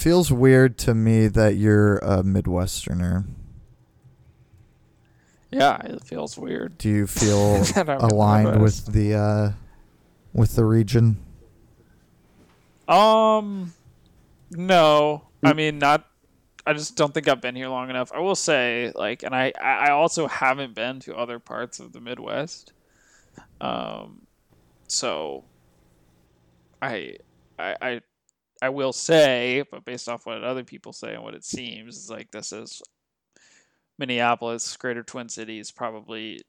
Feels weird to me that you're a Midwesterner. Yeah, it feels weird. Do you feel that I'm in the aligned with the uh, with the region? Um, no. I mean, not. I just don't think I've been here long enough. I will say, like, and I, I I also haven't been to other parts of the Midwest. Um, so I, I, I, I will say, but based off what other people say and what it seems, is like this is Minneapolis, Greater Twin Cities, probably.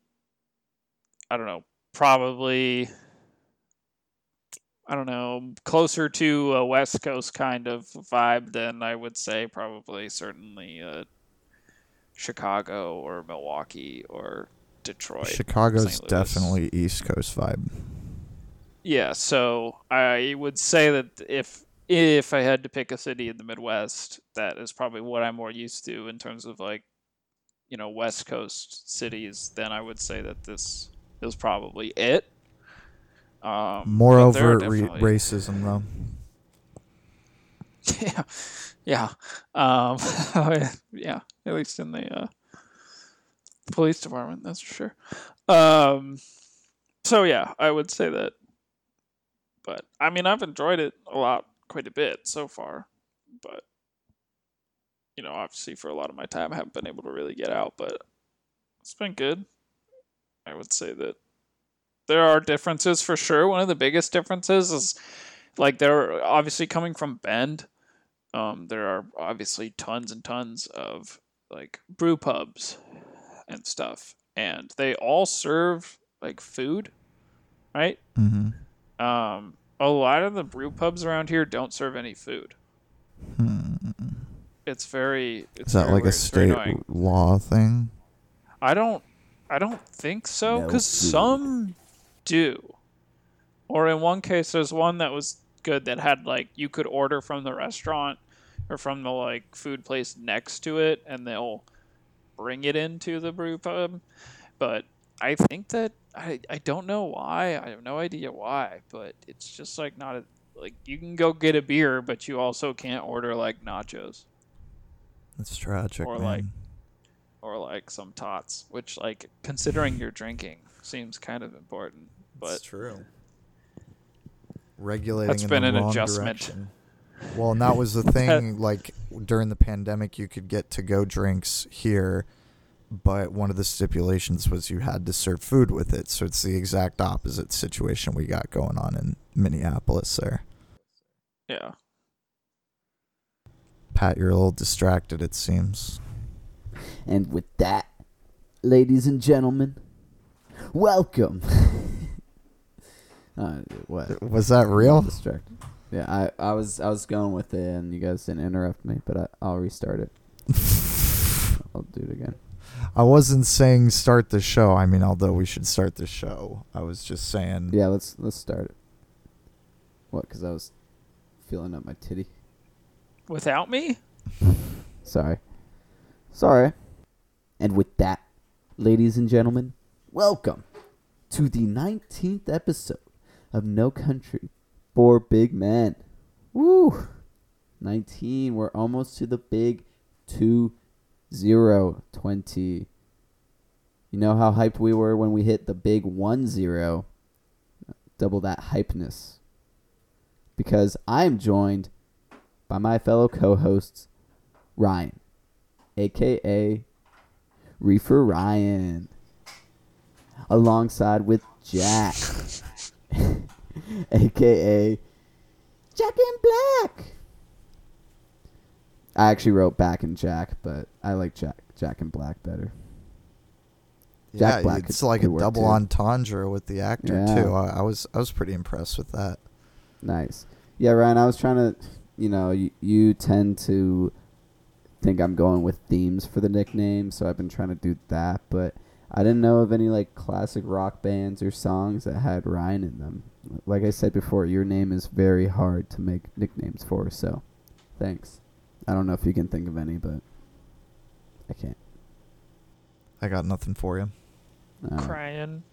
I don't know, probably I don't know, closer to a West Coast kind of vibe than I would say probably certainly uh, Chicago or Milwaukee or Detroit. Chicago's definitely East Coast vibe. Yeah, so I would say that if if I had to pick a city in the Midwest, that is probably what I'm more used to in terms of like, you know, West Coast cities. Then I would say that this is probably it. Um, More overt re- racism, though. yeah, yeah, um, yeah. At least in the uh, police department, that's for sure. Um, so yeah, I would say that. But I mean, I've enjoyed it a lot, quite a bit so far. But you know, obviously, for a lot of my time, I haven't been able to really get out. But it's been good. I would say that there are differences for sure. One of the biggest differences is like they're obviously coming from Bend. Um, there are obviously tons and tons of like brew pubs and stuff, and they all serve like food, right? Mm-hmm. Um, a lot of the brew pubs around here don't serve any food. Hmm. It's very. It's Is that very like a weird. It's very state law thing? I don't I don't think so No cuz food. some do. Or in one case there's one that was good that had like you could order from the restaurant or from the like food place next to it and they'll bring it into the brew pub. But I think that I I don't know why. I have no idea why, but it's just like not a, like you can go get a beer but you also can't order like nachos. That's tragic, Or, man. like, or like some tots, which like considering you're drinking seems kind of important. But true. Regulating That's in been an adjustment. direction. Well, and that was the thing. Like during the pandemic, you could get to go drinks here, but one of the stipulations was you had to serve food with it. So it's the exact opposite situation we got going on in Minneapolis. There, yeah, Pat, you're a little distracted. It seems. And with that, ladies and gentlemen, welcome. uh, what? Was that I'm real? distracted. Yeah, I, I was I was going with it, and you guys didn't interrupt me, but I, I'll restart it. I'll do it again. I wasn't saying start the show. I mean, although we should start the show, I was just saying. Yeah, let's let's start it. What? Because I was feeling up my titty. without me. Sorry. Sorry. And with that, ladies and gentlemen, welcome to the 19th episode of No Country for Big Men. Woo! 19. We're almost to the big 2 0 20. You know how hyped we were when we hit the big 1 0? Double that hypeness. Because I am joined by my fellow co hosts, Ryan, aka Reefer Ryan, alongside with Jack, aka Jack in Black. I actually wrote Back in Jack, but I like Jack Jack and Black better. Jack yeah, Black it's could- like could a double too. entendre with the actor Yeah. too. I, I was I was pretty impressed with that. Nice. Yeah, Ryan, I was trying to, you know, you, you tend to think I'm going with themes for the nickname, so I've been trying to do that, but I didn't know of any like classic rock bands or songs that had Ryan in them. Like I said before, your name is very hard to make nicknames for, so thanks. I don't know if you can think of any, but I can't. I got nothing for you. Uh, Crying.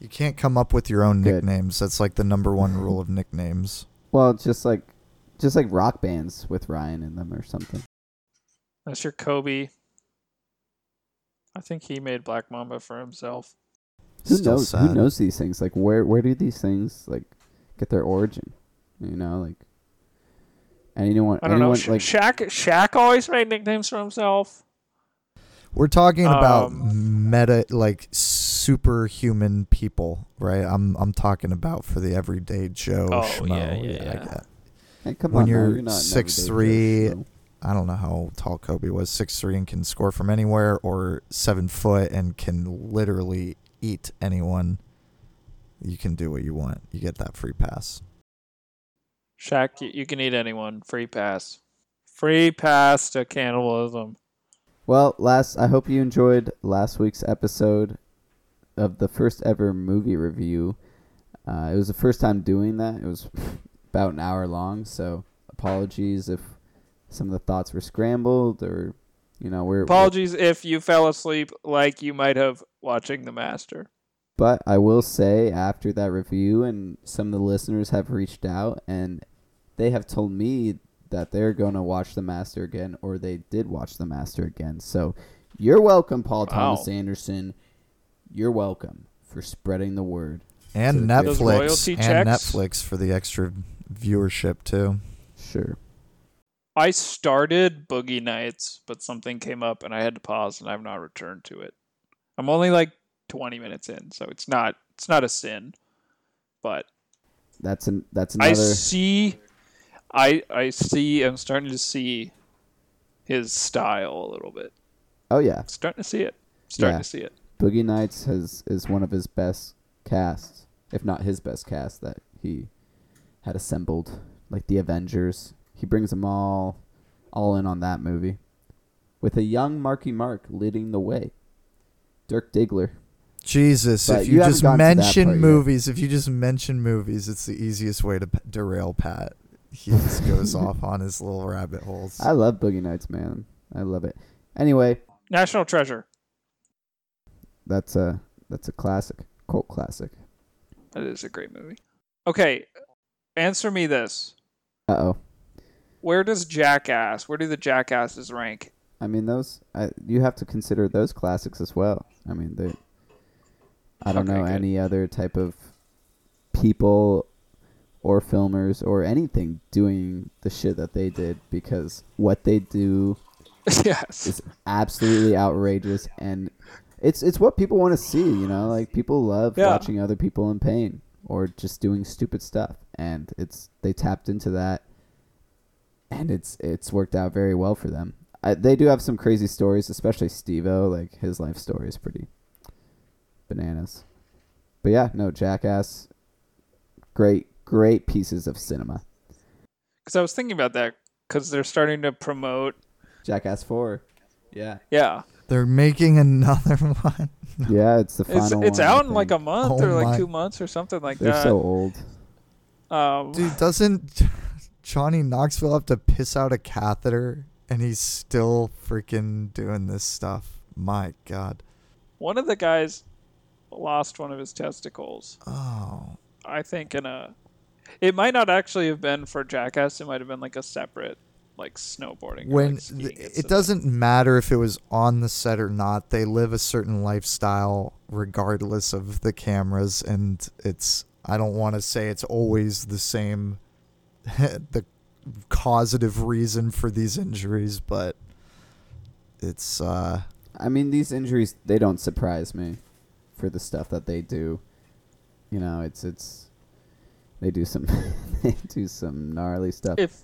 You can't come up with your own Good. nicknames. That's like the number one rule of nicknames. Well, it's just like just like rock bands with Ryan in them or something. That's your Kobe. I think he made Black Mamba for himself. Who Still knows? sad. Who knows these things? Like where where do these things like get their origin? You know, like anyone I don't know. anyone Sh- like Shaq Shaq always made nicknames for himself. We're talking about Um, meta, like superhuman people, right? I'm I'm talking about for the everyday Joe Oh, schmo. yeah, yeah, I yeah. get. hey, come when on, now, you're you're not an 6'3", Joe, I don't know how tall Kobe was, six three and can score from anywhere, or seven foot and can literally eat anyone. You can do what you want. You get that free pass. Shaq, you, you can eat anyone. Free pass. Free pass to cannibalism. Well, last I hope you enjoyed last week's episode of the first ever movie review. Uh, it was the first time doing that. It was about an hour long, so apologies if some of the thoughts were scrambled or you know we're Apologies if you fell asleep like you might have watching The Master. But I will say after that review, and some of the listeners have reached out and they have told me that they're going to watch The Master again, or they did watch The Master again. So you're welcome, Paul Wow. Thomas Anderson. You're welcome for spreading the word. And So Netflix and checks? Netflix for the extra viewership too. Sure. I started Boogie Nights, but something came up and I had to pause and I've not returned to it. I'm only like 20 minutes in, so it's not it's not a sin. But That's an that's I see I I see I'm starting to see his style a little bit. oh yeah, Starting to see it. Starting Yeah. to see it. Boogie Nights has is one of his best casts, if not his best cast that he had assembled, like the Avengers. He brings them all, all in on that movie, with a young Marky Mark leading the way. Dirk Diggler. Jesus, But if you you, just gotten to that mention part yet. movies, if you just mention movies, it's the easiest way to p- derail Pat. He just goes off on his little rabbit holes. I love Boogie Nights, man. I love it. Anyway, National Treasure. that's a that's a classic, cult classic. That is a great movie. Okay, answer me this. Uh oh. Where does Jackass? Where do the Jackasses rank? I mean, those I, you have to consider those classics as well. I mean, they. I don't Okay, know good. any other type of people or filmers or anything doing the shit that they did because what they do yes. is absolutely outrageous and it's it's what people want to see, you know? Like people love Yeah. watching other people in pain or just doing stupid stuff and it's they tapped into that and it's it's worked out very well for them. I, they do have some crazy stories, especially Steve-O, like his life story is pretty bananas. But yeah, no, Jackass great great pieces of cinema. Because I was thinking about that because they're starting to promote. Jackass 4. Yeah. Yeah, They're making another one. Yeah, it's the it's final it's one, I out in like a month Oh or like my- two months or something like that. They're so old. um, Dude, doesn't Johnny Knoxville have to piss out a catheter and he's still freaking doing this stuff? My God. one of the guys lost one of his testicles. Oh. I think in a. It might not actually have been for Jackass. It might have been like a separate, like snowboarding. or, When like, th- it doesn't matter if it was on the set or not, they live a certain lifestyle regardless of the cameras. And it's, I don't want to say it's always the same, the causative reason for these injuries, but it's, uh, I mean, these injuries they don't surprise me for the stuff that they do. You know, it's it's they do some they do some gnarly stuff. if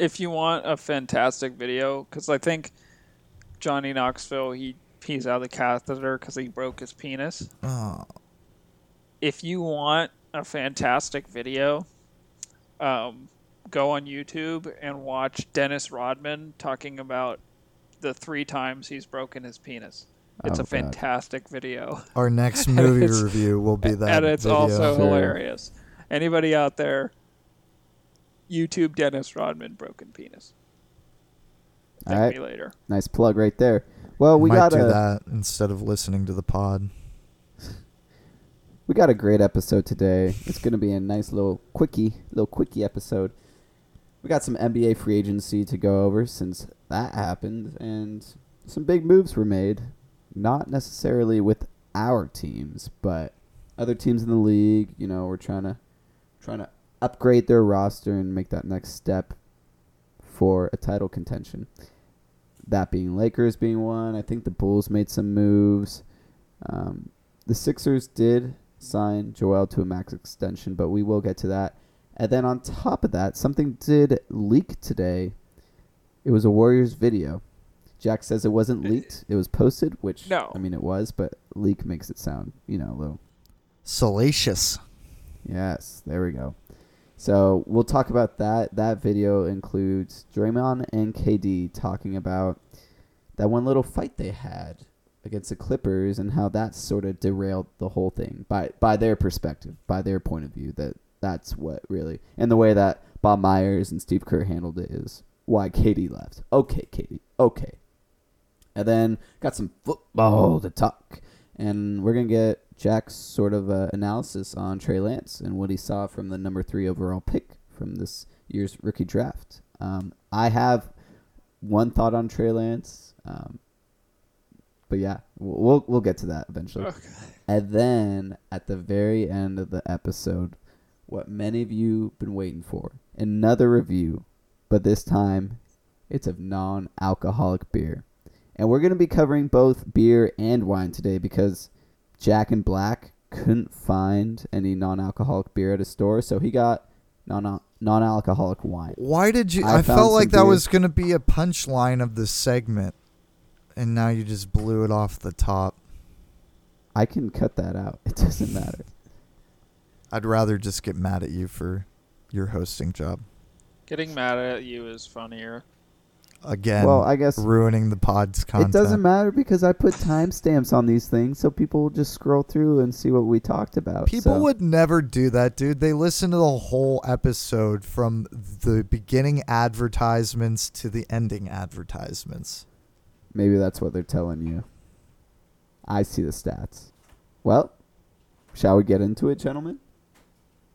if you want a fantastic video, because I think Johnny Knoxville he pees out of the catheter because he broke his penis. oh, If you want a fantastic video, um, go on YouTube and watch Dennis Rodman talking about the three times he's broken his penis. It's Oh, a God. fantastic video. our next movie review will be that. and it's video. also Sure. hilarious. Anybody out there, YouTube Dennis Rodman broken penis. All Thank right, me later. nice plug right there. Well, we Might got do a that instead of listening to the pod. we got a great episode today. It's gonna be a nice little quickie little quickie episode. we got some NBA free agency to go over since that happened, and some big moves were made. Not necessarily with our teams, but other teams in the league. You know, we're trying to trying to upgrade their roster and make that next step for a title contention. That being Lakers being one. I think the Bulls made some moves. Um, the Sixers did sign Joel to a max extension, but we will get to that. And then on top of that, something did leak today. It was a Warriors video. Jack says it wasn't leaked; it was posted, which No. I mean it was, but leak makes it sound you know a little Salacious. Yes, there we go. So we'll talk about that. That video includes Draymond and KD talking about that one little fight they had against the Clippers and how that sort of derailed the whole thing by by their perspective, by their point of view. That that's what really and the way that Bob Myers and Steve Kerr handled it is why KD left. Okay, KD. Okay. And then got some football to talk. And we're going to get Jack's sort of uh, analysis on Trey Lance and what he saw from the number three overall pick from this year's rookie draft. Um, I have one thought on Trey Lance. Um, but yeah, we'll, we'll, we'll get to that eventually. Okay. And then at the very end of the episode, what many of you have been waiting for, another review, but this time it's of non-alcoholic beer. And we're going to be covering both beer and wine today because Jack and Black couldn't find any non-alcoholic beer at a store, so he got non non-alcoholic wine. Why did you? I I, felt like that beer. was going to be a punchline of the segment, and now you just blew it off the top. I can cut that out. It doesn't matter. I'd rather just get mad at you for your hosting job Getting mad at you is funnier. Again. well, I guess ruining the pod's content. It doesn't matter because I put timestamps on these things so people will just scroll through and see what we talked about. People so. would never do that, dude. They listen to the whole episode from the beginning advertisements to the ending advertisements. Maybe that's what they're telling you. I see the stats. Well, shall we get into it, gentlemen?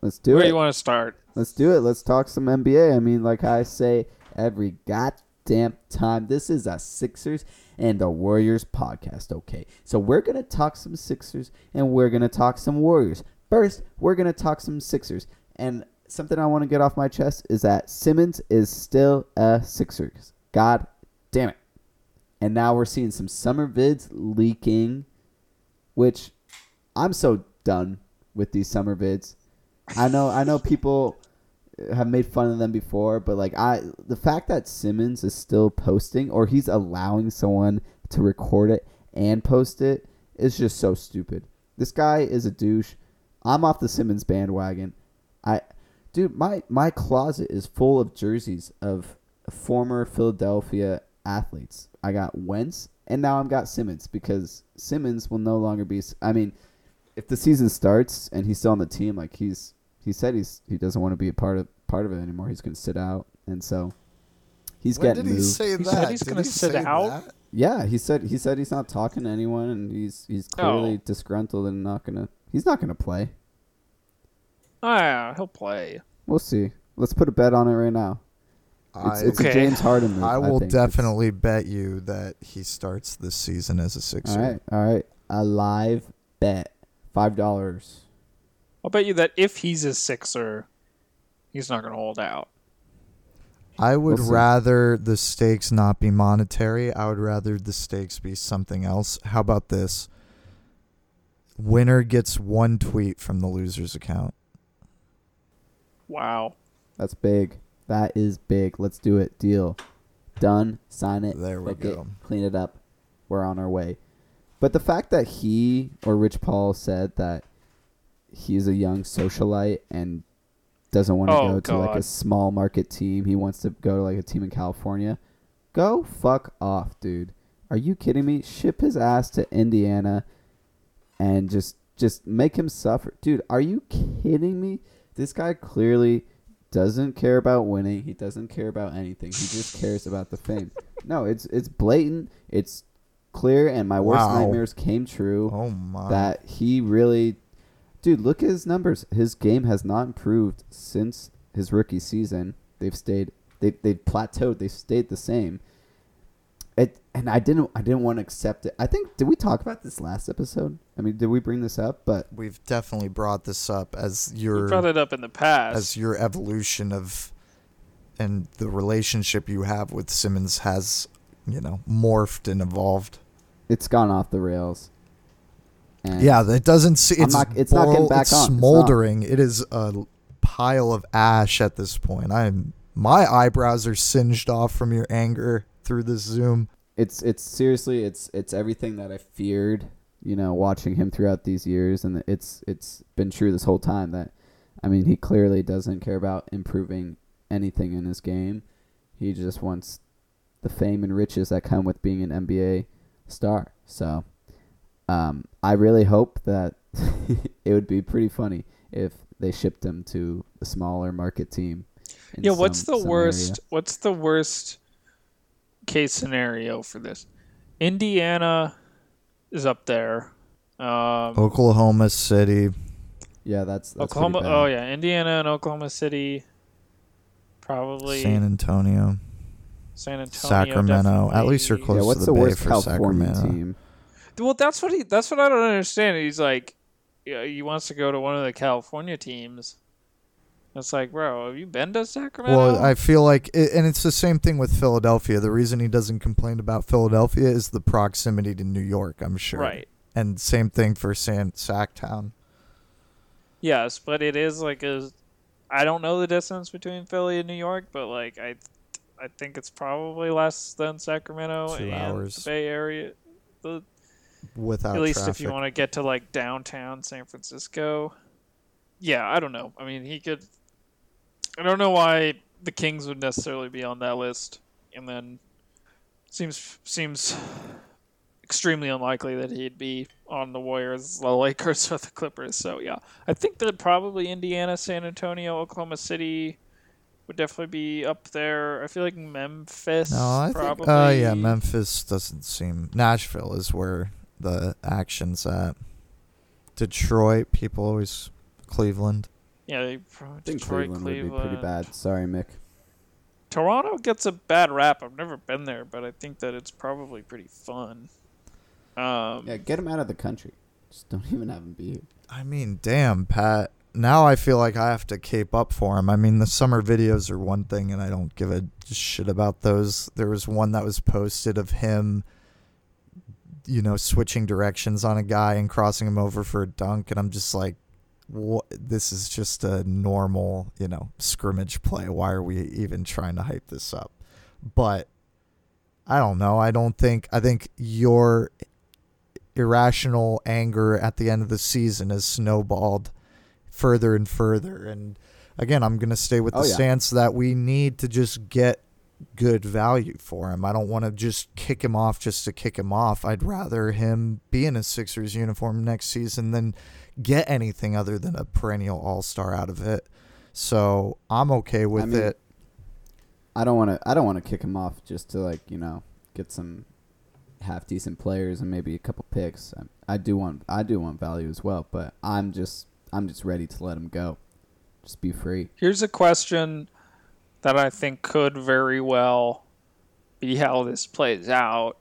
Let's do Where it. Where do you want to start? Let's do it. Let's talk some NBA. I mean, like I say every goddamn time, this is a Sixers and the Warriors podcast, okay? So we're going to talk some Sixers and we're going to talk some Warriors. First, we're going to talk some Sixers. And something I want to get off my chest is that Simmons is still a Sixers. God damn it. And now we're seeing some summer vids leaking, which I'm so done with these summer vids. I know I know people have made fun of them before, but like I the fact that Simmons is still posting or he's allowing someone to record it and post it is just so stupid. This guy is a douche. I'm off the Simmons bandwagon. I dude, my my closet is full of jerseys of former Philadelphia athletes. I got Wentz and now I've got Simmons because Simmons will no longer be I mean, if the season starts and he's still on the team, like he's he said he's he doesn't want to be a part of part of it anymore. He's going to sit out, and so he's When getting did he moved. say He that? said he's gonna he sit out? that? yeah, he said he said he's not talking to anyone, and he's he's clearly Oh. disgruntled and not gonna he's not gonna play. Ah, he'll play. We'll see. Let's put a bet on it right now. It's, I, it's a Okay. James Harden move. I will think. It's- definitely bet you that he starts this season as a Sixer. All right, all right. A live bet, five dollars. I'll bet you that if he's a Sixer, he's not going to hold out. I would We'll rather the stakes not be monetary. I would rather the stakes be something else. How about this? Winner gets one tweet from the loser's account. Wow. That's big. That is big. Let's do it. Deal. Done. Sign it. There we book it, go. clean it up. We're on our way. But the fact that he or Rich Paul said that he's a young socialite and doesn't want to Oh, go to like a small market team, he wants to go to like a team in California. Go fuck off, dude. Are you kidding me? Ship his ass to Indiana and just just make him suffer. Dude, are you kidding me? This guy clearly doesn't care about winning. He doesn't care about anything. He just cares about the fame. No, it's it's blatant. It's clear and my worst Wow. nightmares came true Oh my! that he really Dude, look at his numbers. His game has not improved since his rookie season. they've stayed they they've plateaued. They stayed the same. It and I didn't I didn't want to accept it. I think did we talk about this last episode? I mean, did we bring this up? But We've definitely brought this up as We your brought it up in the past. as your evolution of and the relationship you have with Simmons has, you know, morphed and evolved. it's gone off the rails. And Yeah, it doesn't see. It's not- it's not getting back it's on. It's smoldering. It is a pile of ash at this point. I'm my eyebrows are singed off from your anger through this Zoom. it's it's seriously it's it's everything that I feared. You know, watching him throughout these years, and it's it's been true this whole time that, I mean, he clearly doesn't care about improving anything in his game. He just wants the fame and riches that come with being an NBA star. So, um, I really hope that it would be pretty funny if they shipped him to a smaller market team. in yeah, what's the worst? area. What's the worst case scenario for this? Indiana is up there. Um, Oklahoma City. Yeah, that's, that's Oklahoma. bad. Oh yeah, Indiana and Oklahoma City. Probably San Antonio, San Antonio. Sacramento. At least you're definitely. close Yeah, what's to the, the Bay worst for California Sacramento. team? Well, that's what he. That's what I don't understand. He's like, he wants to go to one of the California teams. It's like, bro, have you been to Sacramento? Well, I feel like, it, and it's the same thing with Philadelphia. The reason he doesn't complain about Philadelphia is the proximity to New York. I'm sure. right. And same thing for San Sacktown. Yes, but it is like a. I don't know the distance between Philly and New York, but like I, I think it's probably less than Sacramento Two and hours. the Bay Area. The, Without at least traffic. if you want to get to like downtown San Francisco. Yeah, I don't know. I mean, he could. I don't know why the Kings would necessarily be on that list, and then seems seems extremely unlikely that he'd be on the Warriors, the Lakers, or the Clippers. So yeah, I think that probably Indiana, San Antonio, Oklahoma City would definitely be up there. I feel like Memphis. No, I probably. think. Uh, yeah, Memphis doesn't seem. Nashville is where the action's at. Detroit, people always. Cleveland. Yeah, they probably I think Detroit, Cleveland, Cleveland. would be pretty bad. Sorry, Mick. Toronto gets a bad rap. I've never been there, but I think that it's probably pretty fun. Um, Yeah, get him out of the country. Just don't even have him be here. I mean, damn, Pat. Now I feel like I have to cape up for him. I mean, the summer videos are one thing, and I don't give a shit about those. There was one that was posted of him, you know, switching directions on a guy and crossing him over for a dunk, and I'm just like, what? This is just a normal, you know, scrimmage play. Why are we even trying to hype this up? But I don't know. I don't think. I think your irrational anger at the end of the season has snowballed further and further. And again, I'm going to stay with oh, the Oh, yeah. stance that we need to just get good value for him. I don't want to just kick him off just to kick him off. I'd rather him be in a Sixers uniform next season than get anything other than a perennial all star out of it. So I'm okay with mean, it. I don't want to. I don't want to kick him off just to like you know get some half decent players and maybe a couple picks. I, I do want. I do want value as well, but I'm just. I'm just ready to let him go. Just be free. Here's a question that I think could very well be how this plays out.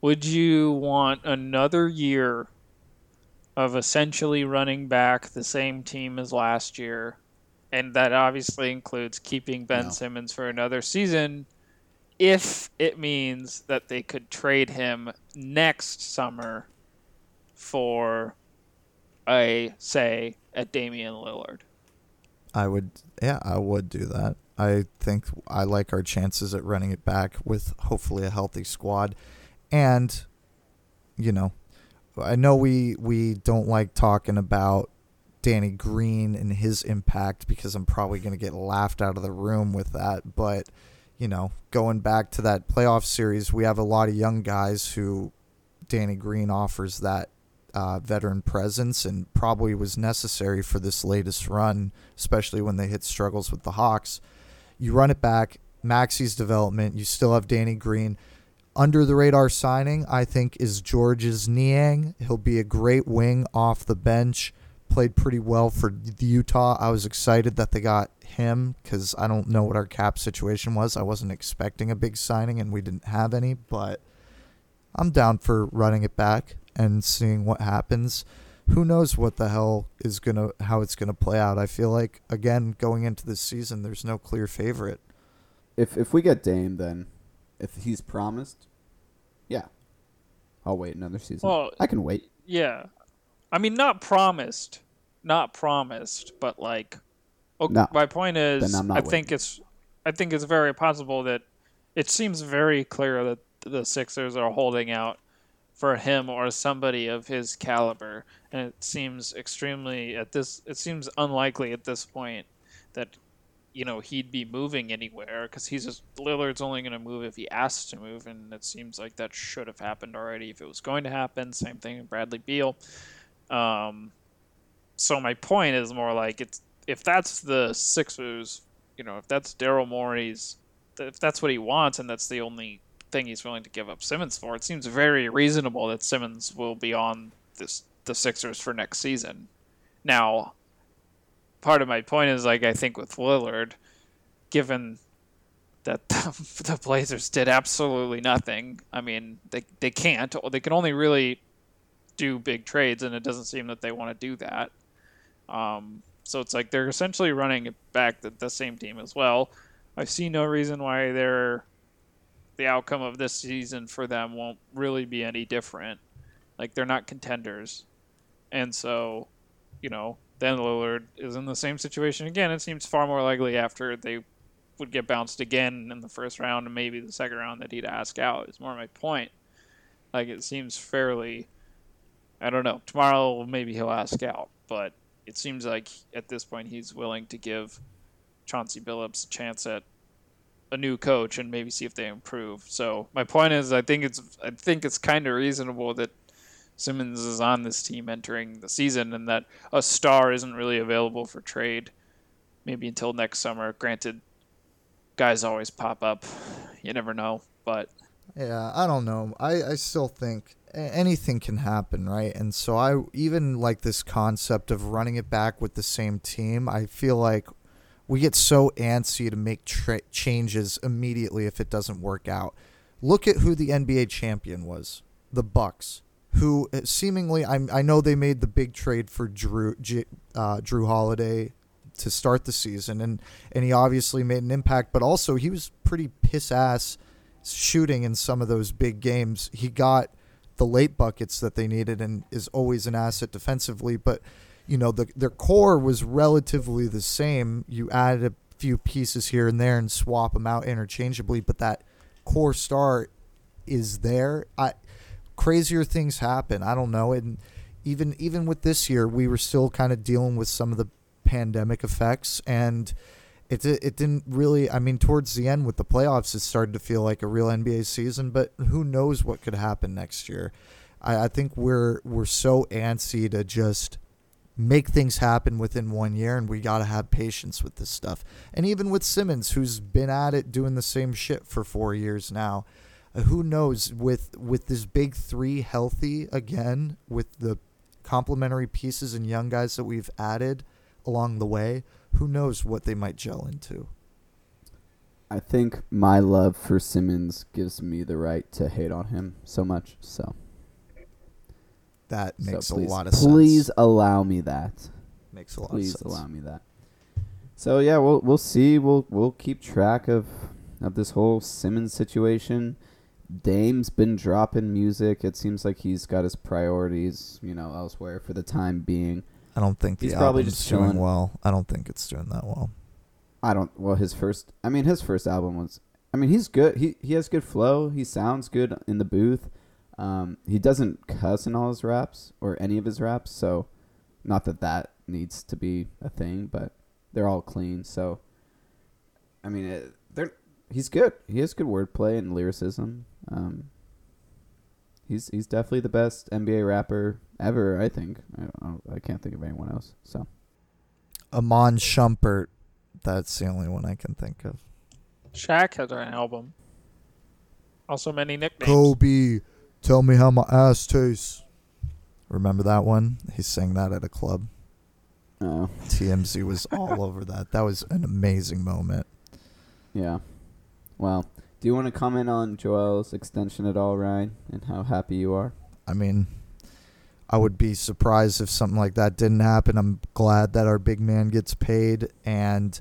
Would you want another year of essentially running back the same team as last year? And that obviously includes keeping Ben No. Simmons for another season if it means that they could trade him next summer for a say a Damian Lillard. I would, yeah, I would do that. I think I like our chances at running it back with hopefully a healthy squad, and you know, I know we we don't like talking about Danny Green and his impact because I'm probably going to get laughed out of the room with that, but you know, going back to that playoff series, we have a lot of young guys who Danny Green offers that uh, veteran presence and probably was necessary for this latest run, especially when they hit struggles with the Hawks. You run it back, Maxey's development, you still have Danny Green. Under the radar signing, I think, is Georges Niang. He'll be a great wing off the bench. Played pretty well for the Utah. I was excited that they got him because I don't know what our cap situation was. I wasn't expecting a big signing and we didn't have any, but I'm down for running it back and seeing what happens. Who knows what the hell is gonna how it's gonna play out? I feel like again going into this season, there's no clear favorite. If if we get Dame, then if he's promised, yeah, I'll wait another season. Well, I can wait. Yeah, I mean, not promised, not promised, but like, okay, No. my point is, I'm not I think it's, I think it's very possible that it seems very clear that the Sixers are holding out for him or somebody of his caliber, and it seems extremely at this. It seems unlikely at this point that you know he'd be moving anywhere because he's just Lillard's only going to move if he asks to move, and it seems like that should have happened already if it was going to happen. Same thing with Bradley Beal. Um, so my point is more like it's if that's the Sixers, you know, if that's Daryl Morey's, if that's what he wants, and that's the only thing he's willing to give up Simmons for, it seems very reasonable that Simmons will be on this the Sixers for next season. Now, part of my point is like I think with Lillard, given that the, the Blazers did absolutely nothing. I mean, they they can't. They can only really do big trades, and it doesn't seem that they want to do that. Um, so it's like they're essentially running back the, the same team as well. I see no reason why they're the outcome of this season for them won't really be any different. Like they're not contenders, and so you know then Lillard is in the same situation again. It seems far more likely after they would get bounced again in the first round and maybe the second round that he'd ask out. Is more my point. Like it seems fairly. I don't know. Tomorrow maybe he'll ask out, but it seems like at this point he's willing to give Chauncey Billups a chance at a new coach and maybe see if they improve. So my point is, I think it's I think it's kind of reasonable that Simmons is on this team entering the season, and that a star isn't really available for trade, maybe until next summer. Granted, guys always pop up. You never know, but Yeah, I don't know. I, I still think anything can happen, right? And so I even like this concept of running it back with the same team. I feel like we get so antsy to make tra- changes immediately if it doesn't work out. Look at who the NBA champion was, the Bucks, who uh, seemingly I I know they made the big trade for Jrue uh, Jrue Holiday to start the season, and and he obviously made an impact, but also he was pretty piss ass shooting in some of those big games. He got the late buckets that they needed and is always an asset defensively, but you know, the their core was relatively the same. You added a few pieces here and there and swap them out interchangeably, but that core star is there. I crazier things happen. I don't know. And even even with this year, we were still kind of dealing with some of the pandemic effects and it it didn't really. I mean, towards the end with the playoffs, it started to feel like a real NBA season. But who knows what could happen next year? I, I think we're we're so antsy to just make things happen within one year, and we got to have patience with this stuff. And even with Simmons, who's been at it doing the same shit for four years now, uh, who knows with with this big three healthy again, with the complementary pieces and young guys that we've added along the way, who knows what they might gel into. I think my love for Simmons gives me the right to hate on him so much. So, That so makes please, a lot of please sense. Please allow me that. Makes a lot Please of sense. Please allow me that. So yeah, we'll we'll see. We'll we'll keep track of of this whole Simmons situation. Dame's been dropping music. It seems like he's got his priorities, you know, elsewhere for the time being. I don't think the He's probably album's just doing chilling. well. I don't think it's doing that well. I don't. Well, his first. I mean, his first album was. I mean, he's good. He he has good flow. He sounds good in the booth. Um, he doesn't cuss in all his raps or any of his raps. So, not that that needs to be a thing, but they're all clean. So, I mean, it, they're he's good. He has good wordplay and lyricism. Um, he's he's definitely the best NBA rapper ever. I think. I don't, I can't think of anyone else. So. Iman Shumpert, that's the only one I can think of. Shaq has an album. Also many nicknames. Kobe, tell me how my ass tastes. Remember that one? He sang that at a club. Oh, TMZ was all over that. That was an amazing moment. yeah. Well, do you want to comment on Joel's extension at all, Ryan, and how happy you are? I mean, I would be surprised if something like that didn't happen. I'm glad that our big man gets paid, and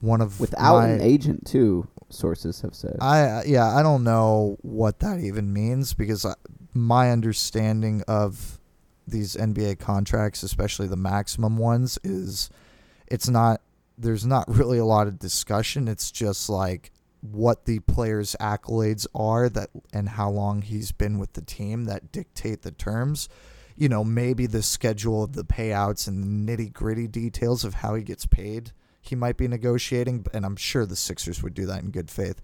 one of Without my, an agent, too. Sources have said. I yeah, I don't know what that even means because I, my understanding of these NBA contracts, especially the maximum ones, is it's not there's not really a lot of discussion. It's just like what the player's accolades are that and how long he's been with the team that dictate the terms. You know, maybe the schedule of the payouts and the nitty gritty details of how he gets paid. He might be negotiating, and I'm sure the Sixers would do that in good faith.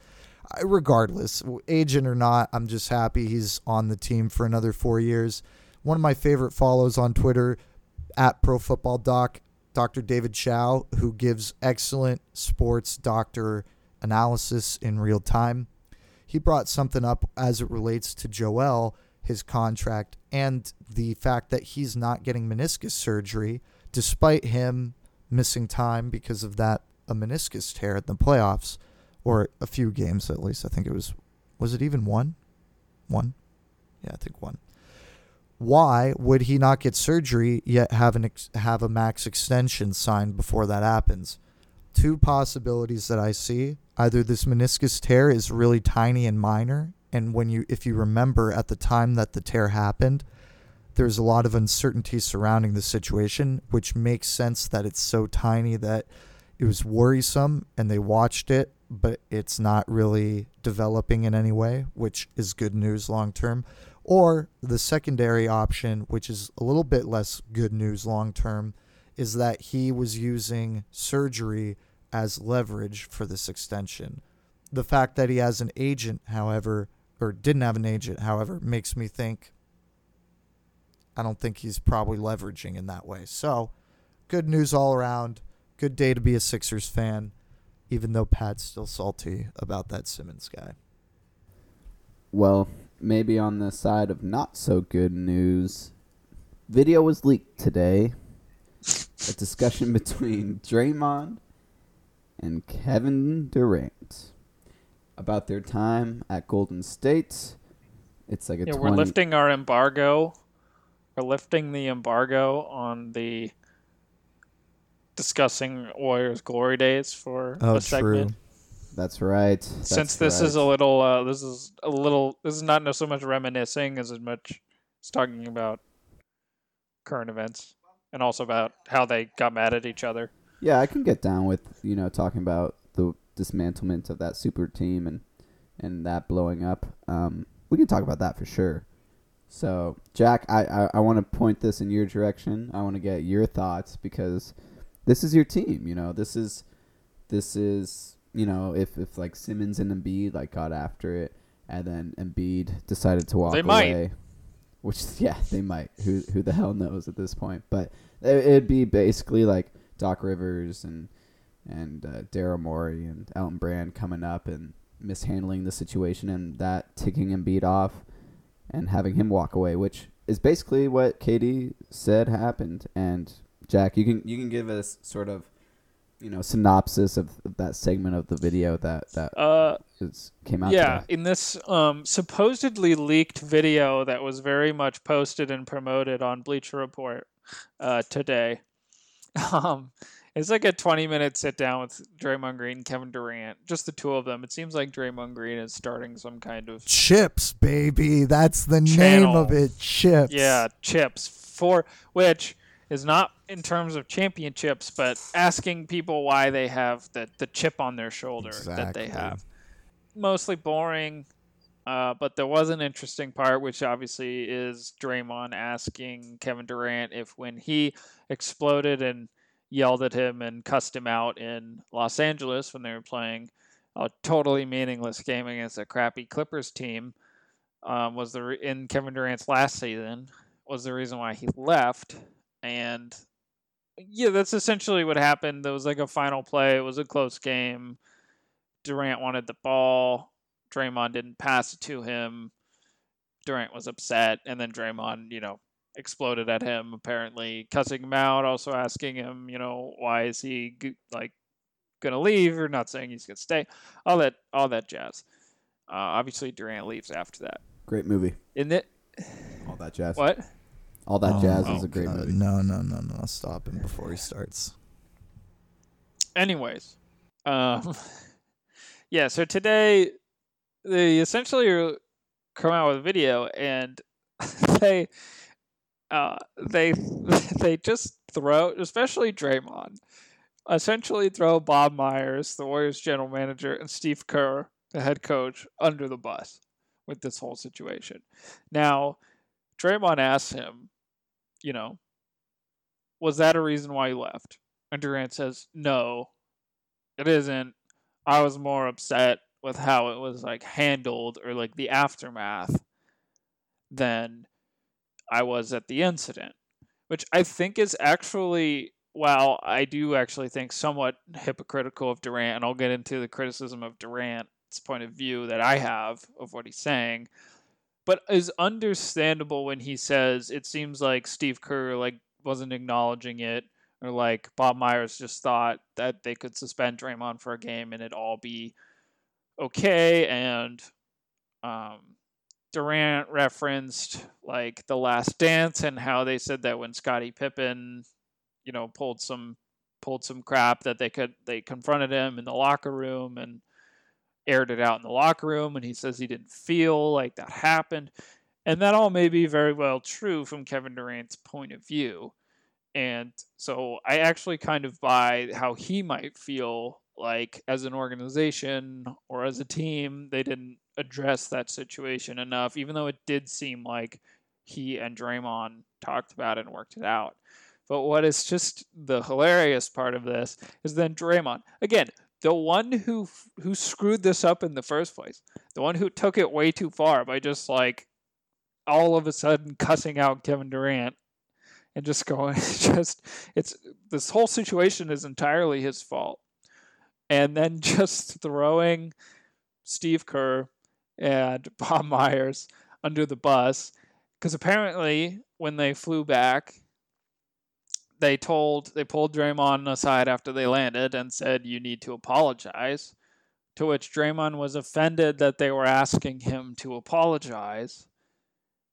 Regardless, agent or not, I'm just happy he's on the team for another four years. One of my favorite follows on Twitter at Pro Football Doc, Dr. David Chao, who gives excellent sports doctor analysis in real time. He brought something up as it relates to Joel, his contract, and the fact that he's not getting meniscus surgery despite him missing time because of that a meniscus tear in the playoffs or a few games at least. I think it was was it even one? One? Yeah, I think one. Why would he not get surgery yet have an ex- have a max extension signed before that happens? Two possibilities that I see. Either this meniscus tear is really tiny and minor, and when you if you remember at the time that the tear happened, there's a lot of uncertainty surrounding the situation, which makes sense that it's so tiny that it was worrisome and they watched it, but it's not really developing in any way, which is good news long term. Or the secondary option, which is a little bit less good news long term, is that he was using surgery as leverage for this extension. The fact that he has an agent, however, or didn't have an agent, however, makes me think I don't think he's probably leveraging in that way. So, good news all around. Good day to be a Sixers fan, even though Pat's still salty about that Simmons guy. Well, maybe on the side of not so good news, video was leaked today. A discussion between Draymond and Kevin Durant about their time at Golden State. It's like a Yeah, 20 we're lifting our embargo. We're lifting the embargo on the discussing Warriors glory days for Oh, a segment. true. That's right. Since That's this is a little, uh, this is a little, this is not so much reminiscing as much it's talking about current events and also about how they got mad at each other. Yeah, I can get down with you know talking about the dismantlement of that super team and and that blowing up. Um, we can talk about that for sure. So, Jack, I I, I want to point this in your direction. I want to get your thoughts because this is your team. You know, this is this is you know if if like Simmons and Embiid like got after it, and then Embiid decided to walk They might. away. Which yeah, they might. Who who the hell knows at this point? But it, it'd be basically like Doc Rivers and and uh, Daryl Morey and Elton Brand coming up and mishandling the situation and that ticking Embiid off and having him walk away, which is basically what KD said happened. And Jack, you can you can give us sort of you know synopsis of, that segment of the video that that Uh, is, came out. yeah, today. in this um, supposedly leaked video that was very much posted and promoted on Bleacher Report uh, today. Um, it's like a 20 minute sit down with Draymond Green Kevin Durant, just the two of them. It seems like Draymond Green is starting some kind of Chips, baby. That's the name of it. Chips. yeah chips for which is not in terms of championships, but asking people why they have the the chip on their shoulder that they have. Mostly boring. Uh, but there was an interesting part, which obviously is Draymond asking Kevin Durant if when he exploded and yelled at him and cussed him out in Los Angeles when they were playing a totally meaningless game against a crappy Clippers team, um, was the re- in Kevin Durant's last season was the reason why he left, and yeah, that's essentially what happened. There was like a final play. It was a close game. Durant wanted the ball. Draymond didn't pass it to him. Durant was upset, and then Draymond, you know, exploded at him, apparently cussing him out, also asking him, you know, why is he like gonna leave or not saying he's gonna stay, all that, all that jazz. Uh, obviously, Durant leaves after that. Great movie. In it, All that jazz. what? All that Oh, jazz oh, is a great God, movie. No, no, no, no. Stop him before he starts. Anyways, um, yeah. So today, they essentially are- come out with a video, and they, uh, they, they just throw, especially Draymond, essentially throw Bob Myers, the Warriors general manager, and Steve Kerr, the head coach, under the bus with this whole situation. Now, Draymond asks him, you know, was that a reason why you left? And Durant says, no, it isn't. I was more upset with how it was like handled or like the aftermath than I was at the incident, which I think is actually, while I do actually think somewhat hypocritical of Durant, and I'll get into the criticism of Durant's point of view that I have of what he's saying, but is understandable when he says it seems like Steve Kerr like wasn't acknowledging it or like Bob Myers just thought that they could suspend Draymond for a game and it'd all be okay. And um, Durant referenced like the Last Dance and how they said that when Scottie Pippen, you know, pulled some pulled some crap that they could they confronted him in the locker room and aired it out in the locker room and he says he didn't feel like that happened. And that all may be very well true from Kevin Durant's point of view. And so I actually kind of buy how he might feel like as an organization or as a team, they didn't address that situation enough, even though it did seem like he and Draymond talked about it and worked it out. But what is just the hilarious part of this is then Draymond, again, the one who who screwed this up in the first place, the one who took it way too far by just like all of a sudden cussing out Kevin Durant and just going just it's this whole situation is entirely his fault and then just throwing steve kerr and bob myers under the bus because apparently when they flew back they told they pulled Draymond aside after they landed and said you need to apologize to which Draymond was offended that they were asking him to apologize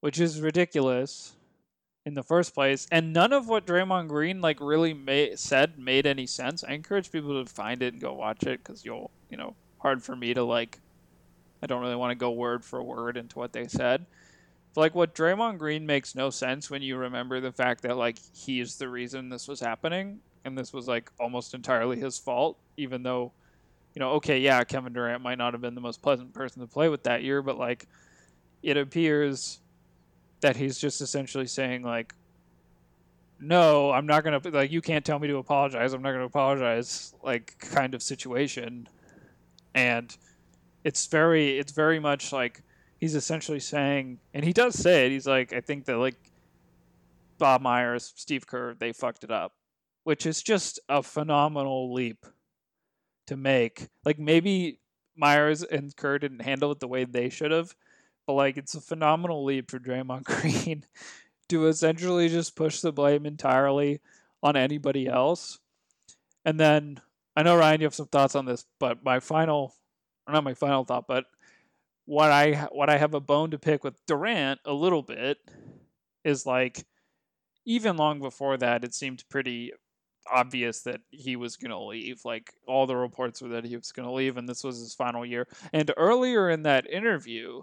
which is ridiculous in the first place, and none of what Draymond Green like really said made any sense. I encourage people to find it and go watch it because you'll, you know, hard for me to like. I don't really want to go word for word into what they said. But like what Draymond Green makes no sense when you remember the fact that like he is the reason this was happening and this was like almost entirely his fault, even though, you know, okay, yeah, Kevin Durant might not have been the most pleasant person to play with that year, but like it appears that he's just essentially saying like no i'm not gonna like you can't tell me to apologize. I'm not gonna apologize like kind of situation. And it's very it's very much like he's essentially saying and he does say it. He's like i think that like bob myers steve kerr they fucked it up which is just a phenomenal leap to make. Like maybe myers and kerr didn't handle it the way they should have but like it's a phenomenal leap for Draymond Green to essentially just push the blame entirely on anybody else. And then I know Ryan, you have some thoughts on this, but my final, or not my final thought, but what I what I have a bone to pick with Durant a little bit is like even long before that, it seemed pretty obvious that he was going to leave. Like all the reports were that he was going to leave, and this was his final year. And earlier in that interview,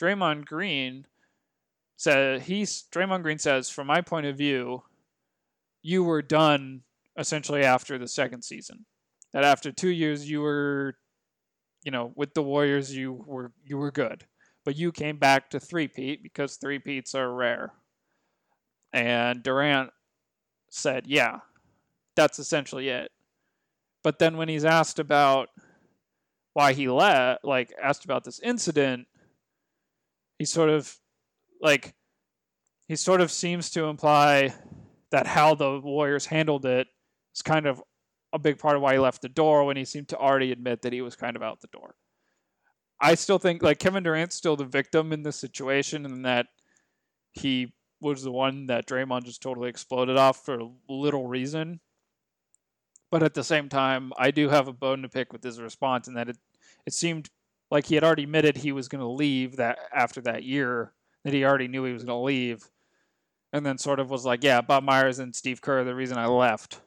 Draymond Green said he's Draymond Green says, from my point of view, you were done essentially after the second season. That after two years you were you know, with the Warriors you were you were good. But you came back to three peat because three peats are rare. And Durant said, Yeah, that's essentially it. But then when he's asked about why he left like asked about this incident, he sort of like he sort of seems to imply that how the Warriors handled it is kind of a big part of why he left the door when he seemed to already admit that he was kind of out the door. I still think like Kevin Durant's still the victim in this situation and that he was the one that Draymond just totally exploded off for little reason. But at the same time, I do have a bone to pick with his response in that it it seemed like he had already admitted he was going to leave that after that year that he already knew he was going to leave and then sort of was like yeah bob myers and steve kerr are the reason i left.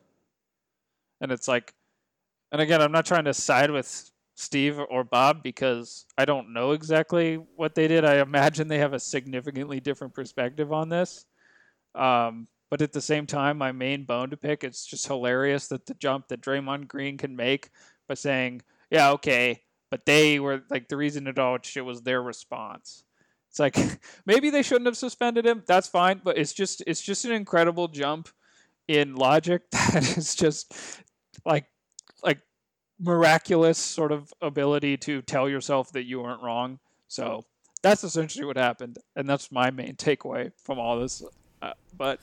And it's like and again i'm not trying to side with steve or bob because i don't know exactly what they did. I imagine they have a significantly different perspective on this. Um, but at the same time my main bone to pick it's just hilarious that the jump that Draymond Green can make by saying yeah okay but they were like the reason it all shit was their response. It's like maybe they shouldn't have suspended him. That's fine, but it's just it's just an incredible jump in logic that is just like like miraculous sort of ability to tell yourself that you weren't wrong. So that's essentially what happened, and that's my main takeaway from all this. Uh, but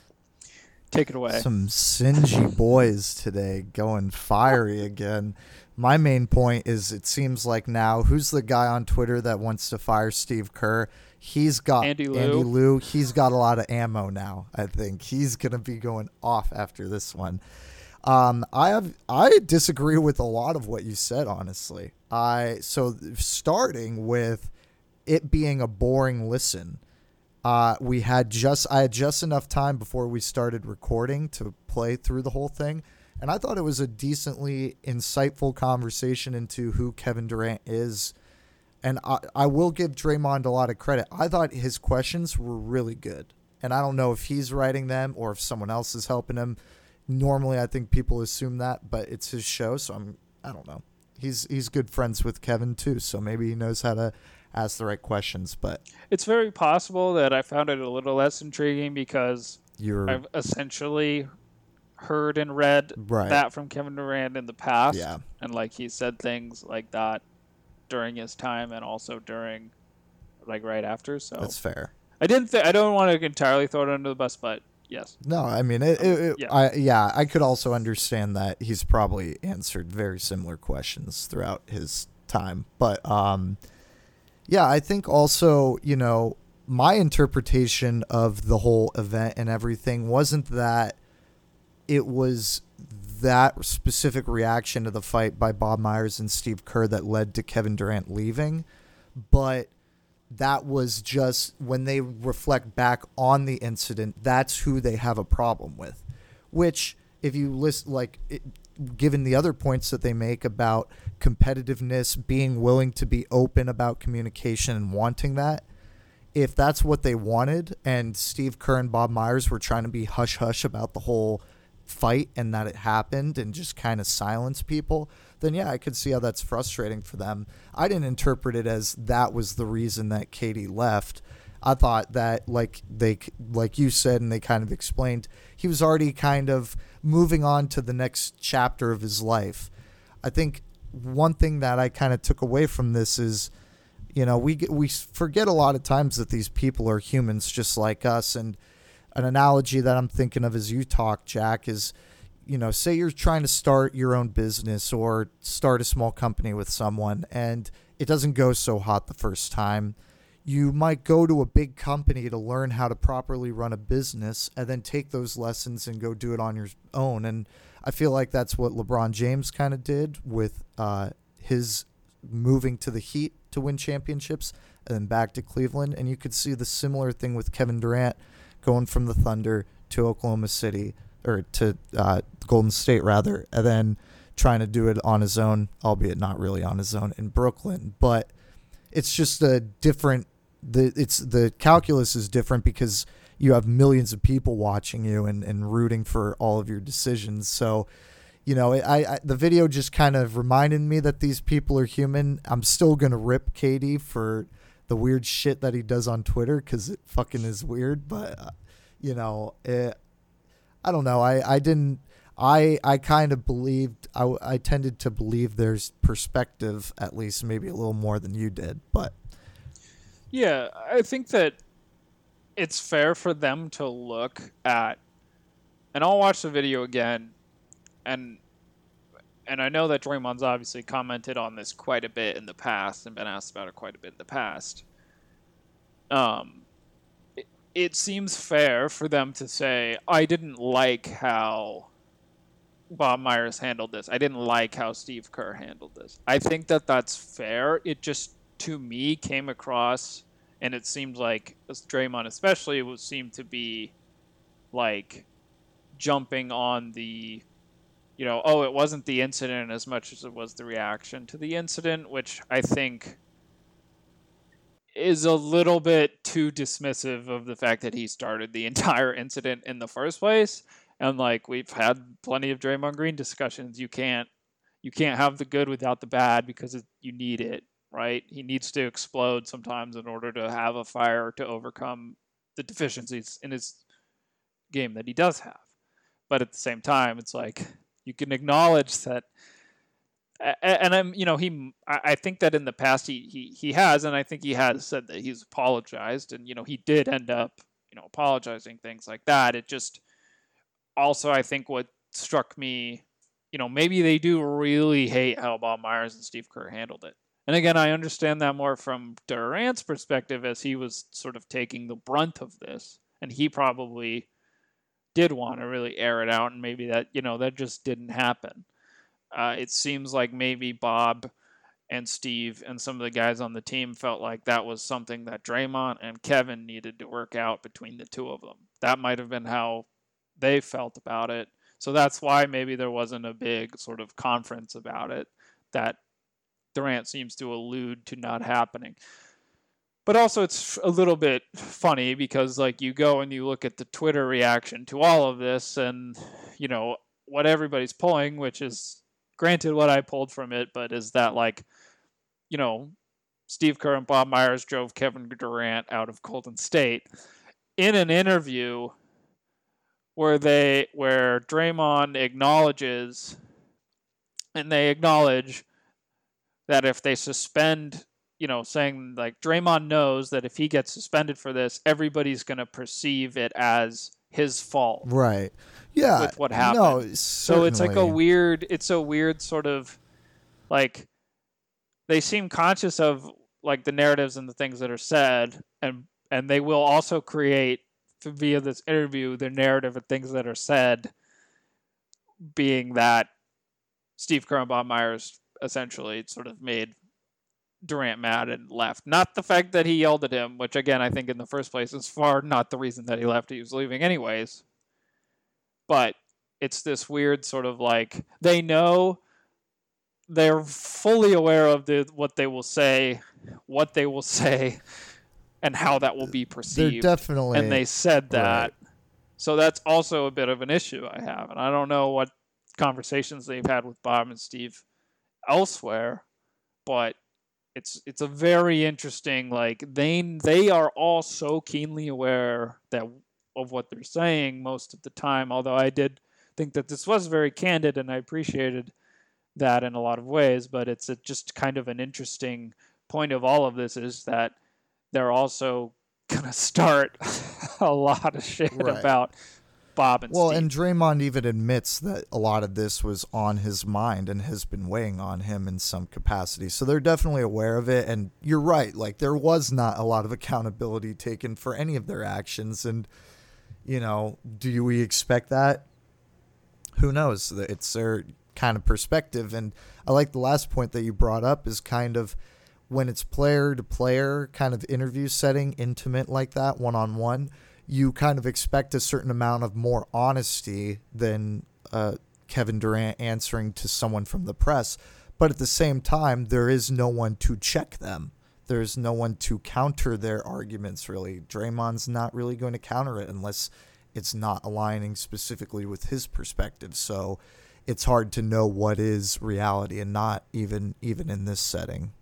take it away. Some singy boys today going fiery again my main point is it seems like now who's the guy on Twitter that wants to fire Steve Kerr? He's got Andy Liu. Andy Liu. He's got a lot of ammo now. I think he's gonna be going off after this one. Um, I have I disagree with a lot of what you said. Honestly, I so starting with it being a boring listen. Uh, we had just I had just enough time before we started recording to play through the whole thing and I thought it was a decently insightful conversation into who Kevin Durant is. And I, I will give Draymond a lot of credit. I thought his questions were really good. And I don't know if he's writing them or if someone else is helping him. Normally, I think people assume that, but it's his show, so I'm I don't know. He's he's good friends with Kevin too, so maybe he knows how to ask the right questions. But it's very possible that I found it a little less intriguing because you're I've essentially heard and read right. that from Kevin Durant in the past. Yeah. And like he said things like that during his time and also during like right after. So That's fair. I didn't th- I don't want to entirely throw it under the bus, but yes. No, I mean it, it, it Yeah. I yeah, I could also understand that he's probably answered very similar questions throughout his time. But um yeah, I think also, you know, my interpretation of the whole event and everything wasn't that it was that specific reaction to the fight by Bob Myers and Steve Kerr that led to Kevin Durant leaving, but that was just when they reflect back on the incident, that's who they have a problem with. Which, if you list, like, it, given the other points that they make about competitiveness, being willing to be open about communication and wanting that, if that's what they wanted, and Steve Kerr and Bob Myers were trying to be hush hush about the whole fight and that it happened and just kind of silence people, then yeah, I could see how that's frustrating for them. I didn't interpret it as that was the reason that KD left. I thought that like they like you said and they kind of explained, he was already kind of moving on to the next chapter of his life. I think one thing that I kind of took away from this is you know, we we forget a lot of times that these people are humans just like us and an analogy that I'm thinking of as you talk, Jack, is you know, say you're trying to start your own business or start a small company with someone and it doesn't go so hot the first time. You might go to a big company to learn how to properly run a business and then take those lessons and go do it on your own. And I feel like that's what LeBron James kind of did with uh, his moving to the Heat to win championships and then back to Cleveland. And you could see the similar thing with Kevin Durant going from the Thunder to Oklahoma City or to uh, Golden State rather, and then trying to do it on his own, albeit not really on his own in Brooklyn. But it's just a different. The it's the calculus is different because you have millions of people watching you and, and rooting for all of your decisions. So, you know, I, I the video just kind of reminded me that these people are human. I'm still gonna rip KD for the weird shit that he does on Twitter because it fucking is weird. But uh, you know, it, I don't know. I I didn't. I I kind of believed. I I tended to believe there's perspective at least maybe a little more than you did. But yeah, I think that it's fair for them to look at, and I'll watch the video again, and and I know that Draymond's obviously commented on this quite a bit in the past and been asked about it quite a bit in the past. Um, it seems fair for them to say, I didn't like how Bob Myers handled this. I didn't like how Steve Kerr handled this. I think that that's fair. It just, to me, came across, and it seemed like Draymond, especially, was seemed to be like jumping on the, you know, oh, it wasn't the incident as much as it was the reaction to the incident, which I think is a little bit too dismissive of the fact that he started the entire incident in the first place. And like we've had plenty of Draymond Green discussions, you can't you can't have the good without the bad because it, you need it, right? He needs to explode sometimes in order to have a fire to overcome the deficiencies in his game that he does have. But at the same time, it's like you can acknowledge that and I'm, you know, he, I think that in the past he, he, he has, and I think he has said that he's apologized, and you know, he did end up, you know, apologizing things like that. It just, also, I think what struck me, you know, maybe they do really hate how Bob Myers and Steve Kerr handled it. And again, I understand that more from Durant's perspective as he was sort of taking the brunt of this, and he probably did want to really air it out, and maybe that, you know, that just didn't happen. Uh, it seems like maybe Bob and Steve and some of the guys on the team felt like that was something that Draymond and Kevin needed to work out between the two of them. That might have been how they felt about it. So that's why maybe there wasn't a big sort of conference about it that Durant seems to allude to not happening. But also, it's a little bit funny because, like, you go and you look at the Twitter reaction to all of this, and, you know, what everybody's pulling, which is granted what I pulled from it, but is that like, you know, Steve Kerr and Bob Myers drove Kevin Durant out of Golden State in an interview where they where Draymond acknowledges and they acknowledge that if they suspend, you know, saying like Draymond knows that if he gets suspended for this, everybody's going to perceive it as his fault. Right yeah, with what happened. No, certainly. so it's like a weird. It's a weird sort of like they seem conscious of like the narratives and the things that are said, and and they will also create via this interview the narrative of things that are said, being that Steve Kerr and Bob Myers essentially sort of made Durant mad and left. Not the fact that he yelled at him, which again I think in the first place is far not the reason that he left. He was leaving anyways but it's this weird sort of like they know they're fully aware of the what they will say, what they will say, and how that will be perceived. They're definitely, and they said that. Right. So that's also a bit of an issue I have, and I don't know what conversations they've had with Bob and Steve elsewhere, but it's it's a very interesting like they they are all so keenly aware that of what they're saying most of the time. Although I did think that this was very candid, and I appreciated that in a lot of ways. But it's a, just kind of an interesting point of all of this is that they're also gonna start a lot of shit right. about Bob and well, Steve. and Draymond even admits that a lot of this was on his mind and has been weighing on him in some capacity. So they're definitely aware of it. And you're right, like there was not a lot of accountability taken for any of their actions, and you know, do we expect that? Who knows? It's their kind of perspective. And I like the last point that you brought up is kind of when it's player to player kind of interview setting, intimate like that, one on one, you kind of expect a certain amount of more honesty than uh, Kevin Durant answering to someone from the press. But at the same time, there is no one to check them there's no one to counter their arguments really. Draymond's not really going to counter it unless it's not aligning specifically with his perspective. So it's hard to know what is reality and not even even in this setting.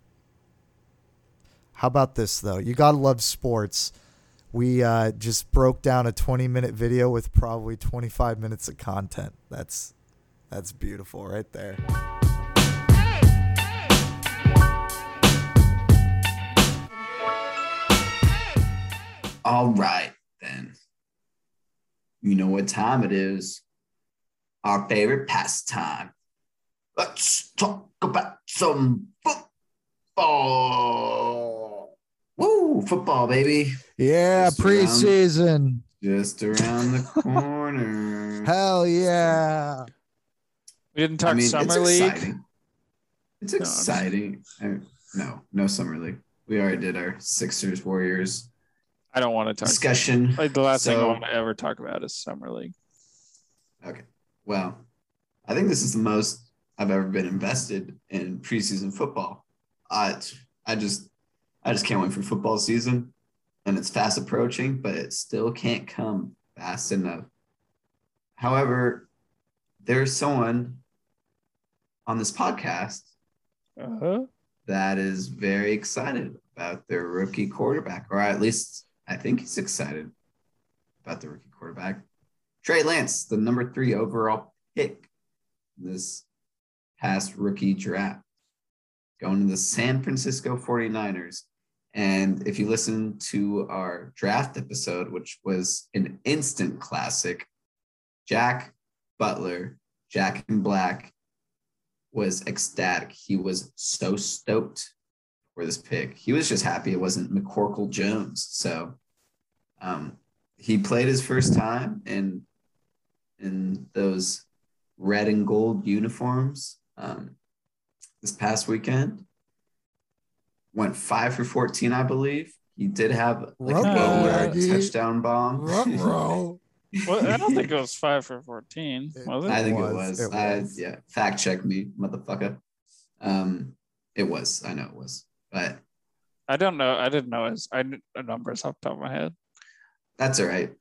How about this though? You gotta love sports. We uh, just broke down a 20 minute video with probably 25 minutes of content. That's that's beautiful right there. All right, then. You know what time it is. Our favorite pastime. Let's talk about some football. Woo! Ooh, football, baby. Yeah, Just around- preseason. Just around the corner. Hell yeah. We didn't talk I mean, summer it's league. exciting. It's No. exciting. I- no, no summer league. We already did our Sixers Warriors I don't want to talk. discussion. Like the last thing I want to ever talk about is summer league. Okay. Well, I think this is the most I've ever been invested in preseason football. I I just I just can't wait for football season, and it's fast approaching, but it still can't come fast enough. However, there's someone on this podcast Uh-huh. that is very excited about their rookie quarterback, or at least I think he's excited about the rookie quarterback. Trey Lance, the number three overall pick in this past rookie draft, going to the San Francisco 49ers. And if you listen to our draft episode, which was an instant classic, Jack Butler, Jack in Black, was ecstatic. He was so stoked for this pick. He was just happy it wasn't McCorkle Jones. So um, he played his first time in in those red and gold uniforms um, this past weekend. Went five for 14, I believe. He did have like a Ruh-roh, uh, Raggy. touchdown bomb. Ruh-roh. Well, I don't think it was five for fourteen. Was it? I think it was, was. it I, yeah, fact check me, motherfucker. Um, it was. I know it was, but I don't know. I didn't know his I knew the numbers off the top of my head. that's all right.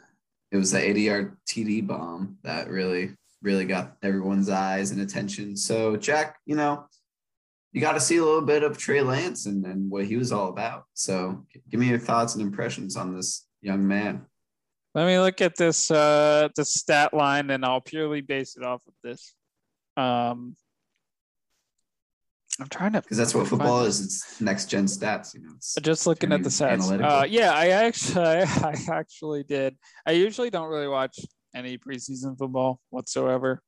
It was the 80 yard TD bomb that really, really got everyone's eyes and attention. So, Jack, you know, you got to see a little bit of Trey Lance and, and what he was all about. So, give me your thoughts and impressions on this young man. Let me look at this uh the stat line and I'll purely base it off of this. Um I'm trying to Because that's what football is. It's next gen stats. You know, it's just looking at the stats. Uh, yeah, I actually, I actually did. I usually don't really watch any preseason football whatsoever.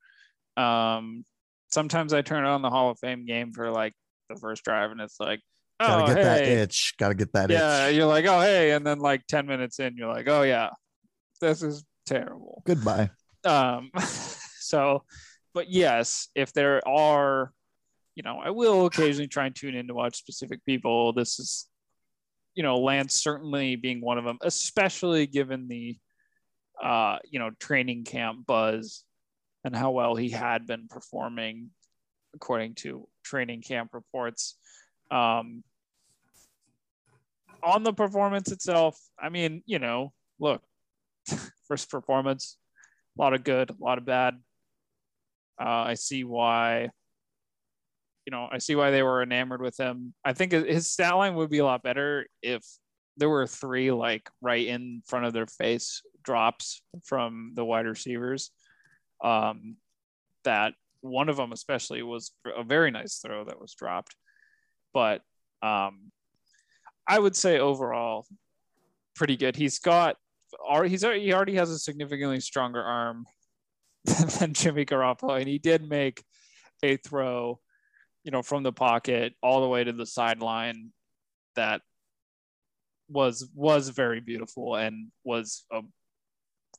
Um, sometimes I turn on the Hall of Fame game for like the first drive, and it's like, oh, Gotta get that itch. Gotta get that itch. yeah, itch. you're like, oh, hey, and then like ten minutes in, you're like, oh yeah, this is terrible. Goodbye. Um, so, but yes, if there are, you know, I will occasionally try and tune in to watch specific people. This is, you know, Lance certainly being one of them, especially given the, uh, you know, training camp buzz and how well he had been performing according to training camp reports. Um, on the performance itself, I mean, you know, look, first performance, a lot of good, a lot of bad. Uh, I see why, you know, I see why they were enamored with him. I think his stat line would be a lot better if there were three like right in front of their face drops from the wide receivers. Um, that one of them especially was a very nice throw that was dropped, but um, I would say overall pretty good. He's got he's already, he already has a significantly stronger arm than Jimmy Garoppolo, and he did make a throw, you know, from the pocket all the way to the sideline that was was very beautiful and was a,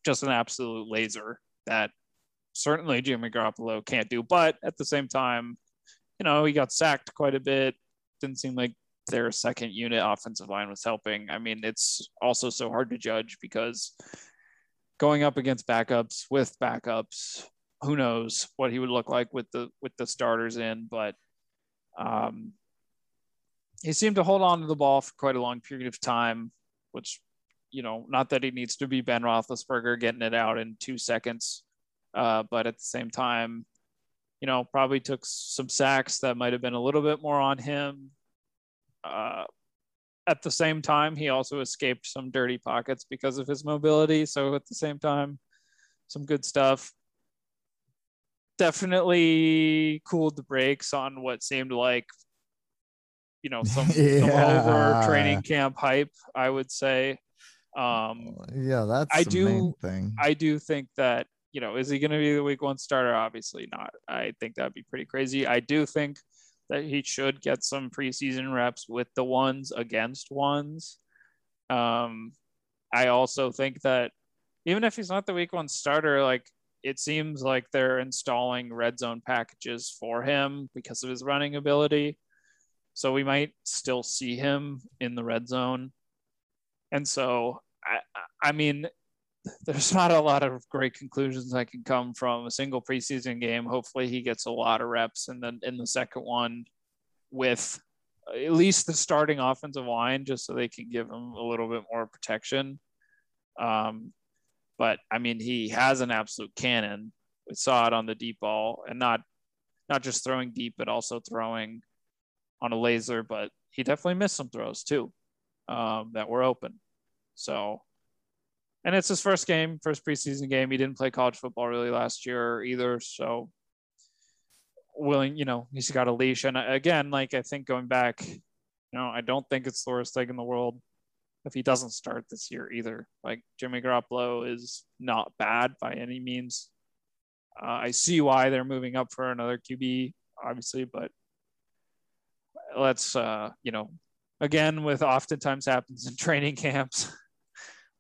just an absolute laser that certainly Jimmy Garoppolo can't do. But at the same time, you know, he got sacked quite a bit. Didn't seem like their second unit offensive line was helping. I mean, it's also so hard to judge because going up against backups with backups, who knows what he would look like with the with the starters in, but um he seemed to hold on to the ball for quite a long period of time, which you know, not that he needs to be Ben Roethlisberger getting it out in two seconds, uh, but at the same time, you know, probably took some sacks that might have been a little bit more on him. Uh, at the same time, he also escaped some dirty pockets because of his mobility. So at the same time, some good stuff. Definitely cooled the brakes on what seemed like, you know, some, some over training camp hype. I would say. Um, Yeah, that's I the do- main thing. I do think that, you know, is he going to be the week one starter? Obviously not. I think that'd be pretty crazy. I do think that he should get some preseason reps with the ones against ones. Um, I also think that even if he's not the week one starter, like it seems like they're installing red zone packages for him because of his running ability. So we might still see him in the red zone. And so, I, I mean, there's not a lot of great conclusions that can come from a single preseason game. Hopefully, he gets a lot of reps, and then in the second one, with at least the starting offensive line, just so they can give him a little bit more protection. Um, but I mean, he has an absolute cannon. We saw it on the deep ball, and not not just throwing deep, but also throwing on a laser. But he definitely missed some throws too um, that were open. So and it's his first game, first preseason game. He didn't play college football really last year either, so willing, you know, he's got a leash. And again, like I think going back, you know, I don't think it's the worst thing in the world if he doesn't start this year either. Like Jimmy Garoppolo is not bad by any means. Uh, I see why they're moving up for another QB, obviously, but let's, uh, you know, again, with oftentimes happens in training camps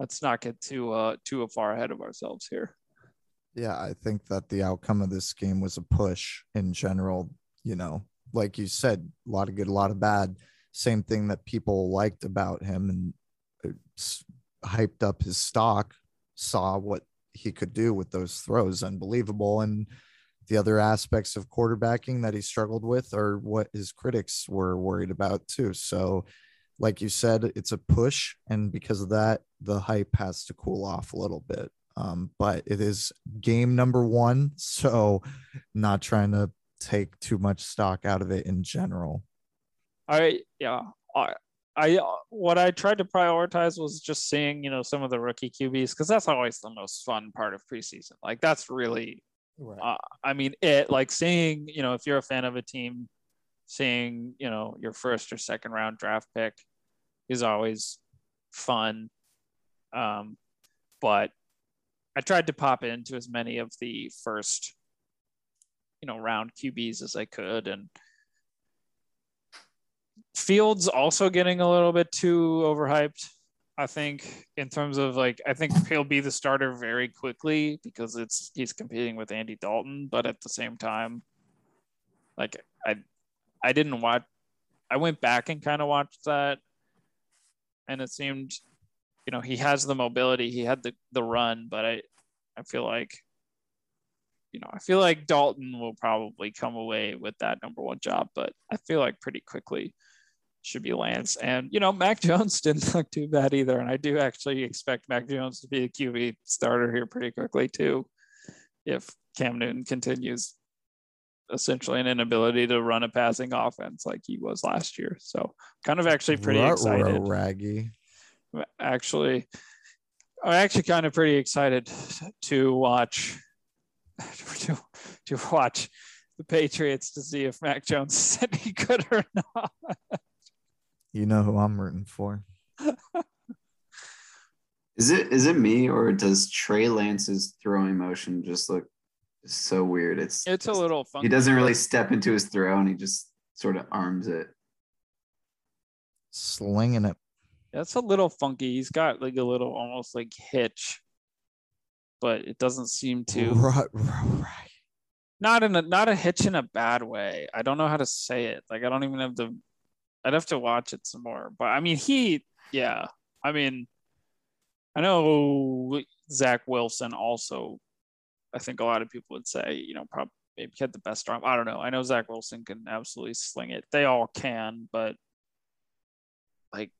let's not get too uh too far ahead of ourselves here. Yeah, I think that the outcome of this game was a push in general. You know, like you said, a lot of good, a lot of bad. Same thing that people liked about him and hyped up his stock, saw what he could do with those throws, unbelievable. And the other aspects of quarterbacking that he struggled with are what his critics were worried about too. So like you said, it's a push, and because of that, the hype has to cool off a little bit. Um, but it is game number one, so not trying to take too much stock out of it in general. I yeah, I I what I tried to prioritize was just seeing you know some of the rookie QBs because that's always the most fun part of preseason. Like that's really, right. uh, I mean, it like seeing you know if you're a fan of a team, seeing you know your first or second round draft pick is always fun. Um, but I tried to pop into as many of the first, you know, round QBs as I could. And Fields also getting a little bit too overhyped. I think in terms of like, I think he'll be the starter very quickly because it's he's competing with Andy Dalton, but at the same time, like I, I didn't watch. I went back and kind of watched that and it seemed, you know, he has the mobility, he had the the run, but I I feel like, you know, I feel like Dalton will probably come away with that number one job, but I feel like pretty quickly should be Lance. And you know, Mac Jones didn't look too bad either, and I do actually expect Mac Jones to be a QB starter here pretty quickly too, if Cam Newton continues essentially an inability to run a passing offense like he was last year. So kind of actually pretty excited. Raggy. Actually, I'm actually kind of pretty excited to watch to, to watch the Patriots to see if Mac Jones is any good or not. You know who I'm rooting for. is it is it me or does Trey Lance's throwing motion just look so weird. It's it's a little funky. He doesn't really step into his throw and he just sort of arms it. Slinging it. That's a little funky. He's got like a little almost like hitch, but it doesn't seem to right, right. Not in a not a hitch in a bad way. I don't know how to say it. Like I don't even have the. I'd have to watch it some more. But I mean he yeah. I mean I know Zach Wilson also I think a lot of people would say, you know, probably maybe had the best arm. I don't know. I know Zach Wilson can absolutely sling it. They all can, but like,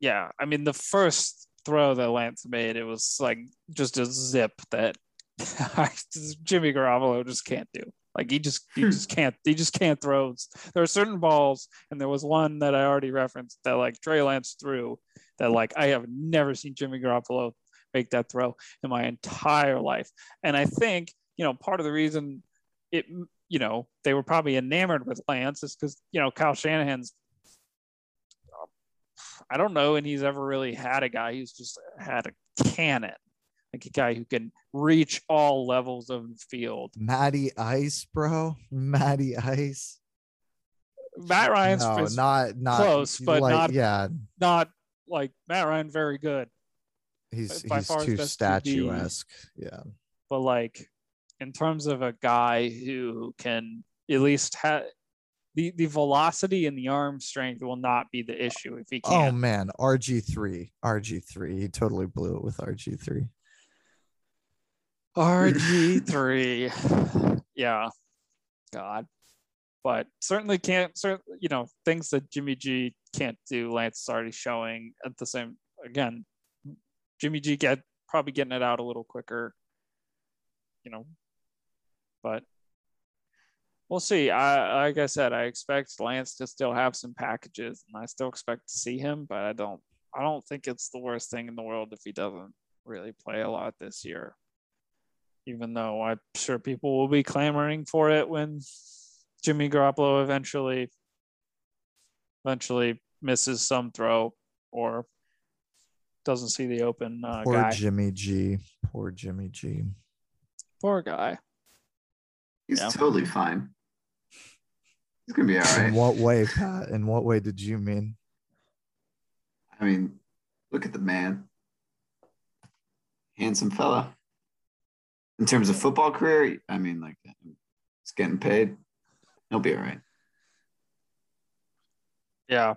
yeah. I mean, the first throw that Lance made, it was like just a zip that Jimmy Garoppolo just can't do. Like he just he just can't he just can't throw. There are certain balls, and there was one that I already referenced that like Trey Lance threw that like I have never seen Jimmy Garoppolo make that throw in my entire life. And I think, you know, part of the reason it, you know, they were probably enamored with Lance is because, you know, Kyle Shanahan's, I don't know, and he's ever really had a guy who's just had a cannon, like a guy who can reach all levels of the field. Matty Ice, bro. Matty Ice. Matt Ryan's no, not not close, but like, not yeah, not like Matt Ryan very good, He's by he's too statuesque. Yeah. but like in terms of a guy who can at least have the the velocity and the arm strength will not be the issue if he oh, can't. Oh man, RG three, RG three. He totally blew it with RG three. RG three, yeah, God, but certainly can't. Cert, you know things that Jimmy G can't do. Lance is already showing at the same. Again, Jimmy G get probably getting it out a little quicker. You know, but we'll see. I like I said, I expect Lance to still have some packages, and I still expect to see him. But I don't. I don't think it's the worst thing in the world if he doesn't really play a lot this year even though I'm sure people will be clamoring for it when Jimmy Garoppolo eventually eventually misses some throw or doesn't see the open uh, Poor guy. Jimmy G. Poor Jimmy G. Poor guy. He's Yeah. totally fine. He's gonna be all In what way, Pat? In what way did you mean? I mean, look at the man. Handsome fella. In terms of football career, I mean, like, he's getting paid. He'll be all right. Yeah,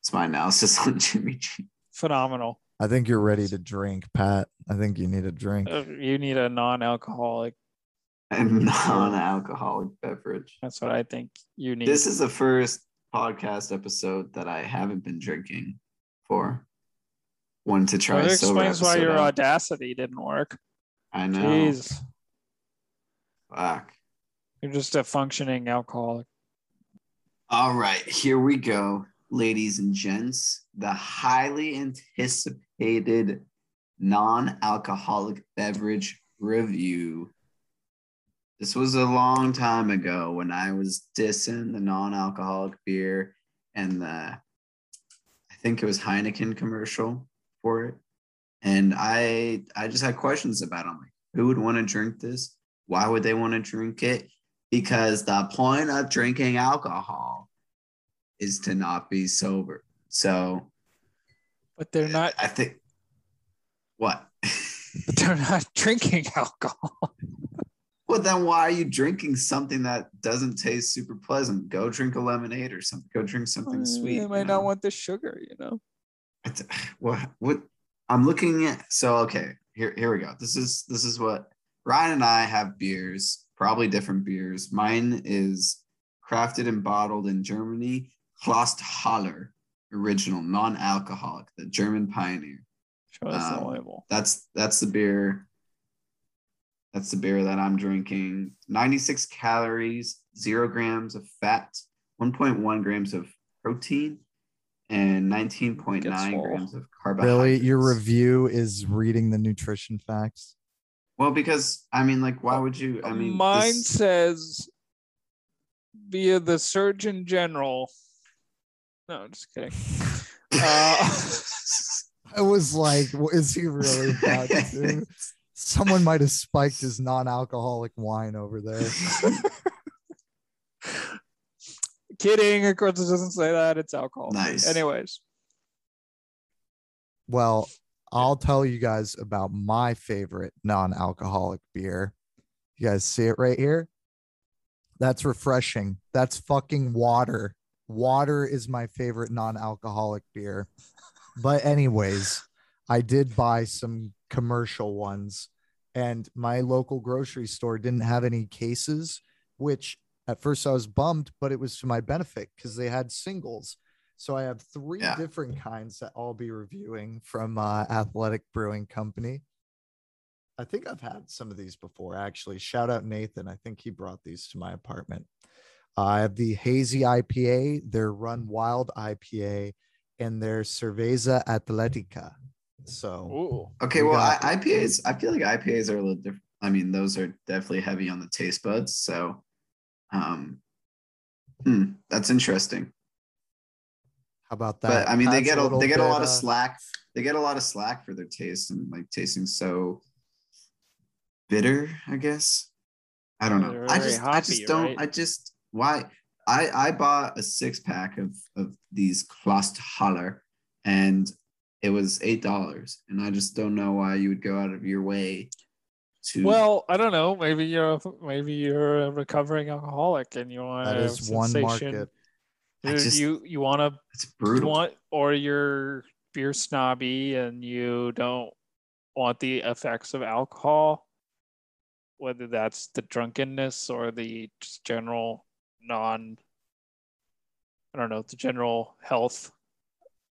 It's my analysis on Jimmy G. phenomenal. I think you're ready to drink, Pat. I think you need a drink. Uh, You need a non-alcoholic. And non-alcoholic beverage. That's what I think you need. This is the first podcast episode that I haven't been drinking for. One to try. that sober explains why your out. audacity didn't work. I know. Jeez, Fuck. you're just a functioning alcoholic. All right, here we go, ladies and gents. The highly anticipated non alcoholic beverage review. This was a long time ago when I was dissing the non alcoholic beer and the, I think it was Heineken commercial for it. And I I just had questions about it. Like, who would want to drink this? Why would they want to drink it? Because the point of drinking alcohol is to not be sober. So But they're not. I think what? But they're not drinking alcohol. well, then why are you drinking something that doesn't taste super pleasant? Go drink a lemonade or something. Go drink something sweet. They you might know? not want the sugar, you know. It's- what what I'm looking at so okay here here we go this is this is what Ryan and I have beers probably different beers mine is crafted and bottled in Germany Clausthaler original non-alcoholic the German pioneer Show us the Um, label. that's that's the beer that's the beer that I'm drinking 96 calories 0 grams of fat 1.1 grams of protein and 19.9 grams of carbohydrates Really? Your review is reading the nutrition facts? well because i mean like why would you i mean Mine this- says via the Surgeon General. No, just kidding. Uh, I was like, is he really about to? Someone might have spiked his non-alcoholic wine over there. kidding. Of course, it doesn't say that. It's alcohol. Nice. Anyways, Well, I'll tell you guys about my favorite non-alcoholic beer. You guys see it right here? That's refreshing. That's fucking water. Water is my favorite non-alcoholic beer. But anyways, I did buy some commercial ones and my local grocery store didn't have any cases, which at first I was bummed, but it was to my benefit because they had singles. So I have three Yeah. different kinds that I'll be reviewing from uh, Athletic Brewing Company. I think I've had some of these before, actually. Shout out Nathan. I think he brought these to my apartment. Uh, I have the Hazy IPA, their Run Wild IPA, and their Cerveza Atletica. So ooh, okay We well got- I, ipas i feel like ipas are a little different i mean those are definitely heavy on the taste buds so um hmm, that's interesting how about that? but I mean, they get a, little they get a lot of uh, slack. They get a lot of slack for their taste and like tasting so bitter. I guess I don't know. I very just I just don't. right? I just why I I bought a six pack of of these Clausthaler and it was eight dollars, and I just don't know why you would go out of your way to. Well, I don't know. Maybe you're a- maybe you're a recovering alcoholic and you want That to is one market. I You just- you, you want to it's you brutal. want or you're beer snobby and you don't want the effects of alcohol, whether that's the drunkenness or the just general non. I don't know the general health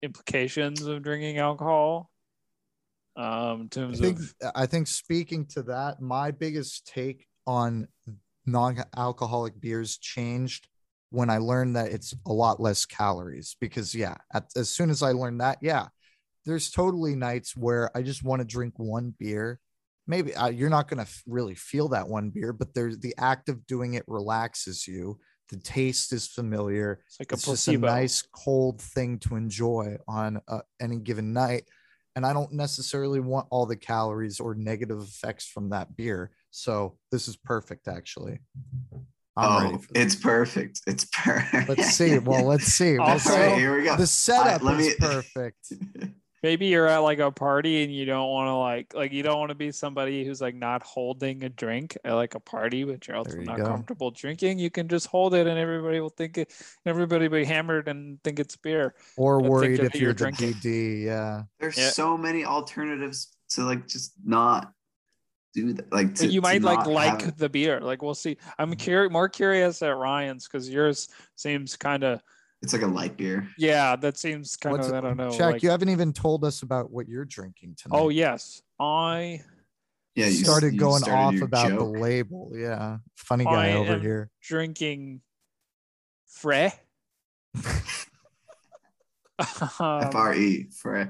implications of drinking alcohol. Um, in I terms think of I think speaking to that, my biggest take on non-alcoholic beers changed when I learned that it's a lot less calories. Because yeah, at, as soon as I learned that, yeah, there's totally nights where I just want to drink one beer. Maybe uh, you're not gonna f- really feel that one beer, but there's the act of doing it relaxes you. The taste is familiar. it's like a it's just a nice cold thing to enjoy on uh, any given night and i don't necessarily want all the calories or negative effects from that beer so this is perfect actually I'm oh, it's perfect. It's perfect. let's see well let's see We'll Also- see. Here we go. the setup let is me- perfect maybe you're at like a party and you don't want to like like you don't want to be somebody who's like not holding a drink at like a party but you're also you not go. comfortable drinking you can just hold it and everybody will think it everybody will be hammered and think it's beer or think worried if you're you're drinking. bd yeah There's Yeah. so many alternatives to like just not do that. Like to, you might like like the beer like we'll see i'm mm-hmm. curious more curious at ryan's because yours seems kind of it's like a light beer. yeah that seems kind What's of it- i don't know Jack, like- you haven't even told us about what you're drinking tonight oh yes i Yeah, you you started you going started off about joke. the label yeah funny guy I over am- here drinking fre. F R E Fre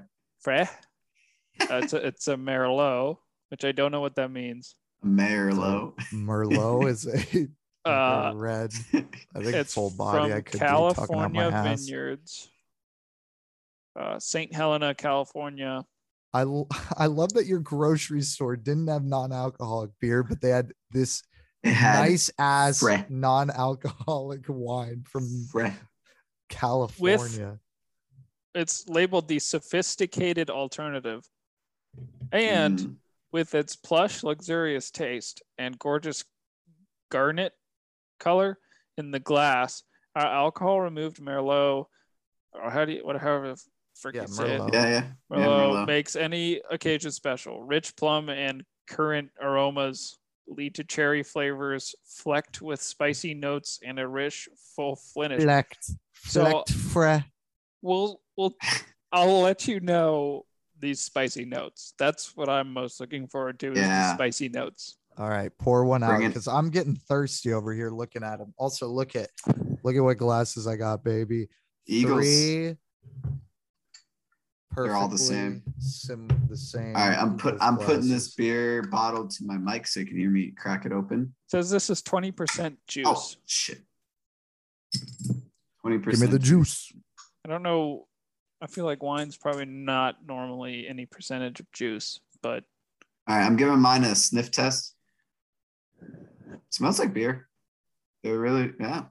Uh, it's a it's a Merlot, which I don't know what that means. Merlot. merlot is a, Uh, red i think it's full body i from could be talking out California my ass Vineyards, uh, St. Helena, California. I, l- I love that your grocery store didn't have non-alcoholic beer, but they had this had nice ass Fre- non-alcoholic wine from Fre- California. It's labeled the sophisticated alternative, and Mm, with its plush, luxurious taste and gorgeous garnet color in the glass, our alcohol removed Merlot, or how do you, what, however the frick Yeah, you say it, yeah, yeah. Merlot, yeah, Merlot. makes any occasion special. Rich plum and currant aromas lead to cherry flavors, flecked with spicy notes and a rich, full finish. Flecked, So- flecked fre. We'll, we'll, I'll let you know these spicy notes. That's what I'm most looking forward to. Is the Yeah. spicy notes. All right, pour one out Bring it. because I'm getting thirsty over here looking at them. Also, look at look at what glasses I got, baby. Eagles. Three. They're all the same. Sim, the same. All right, I'm put I'm putting this beer bottle to my mic so you can hear me crack it open. Says this is 20% juice. Oh shit. 20%. Give me the juice. I don't know. I feel like wine's probably not normally any percentage of juice, but All right, I'm giving mine a sniff test. Smells like beer. It really, yeah.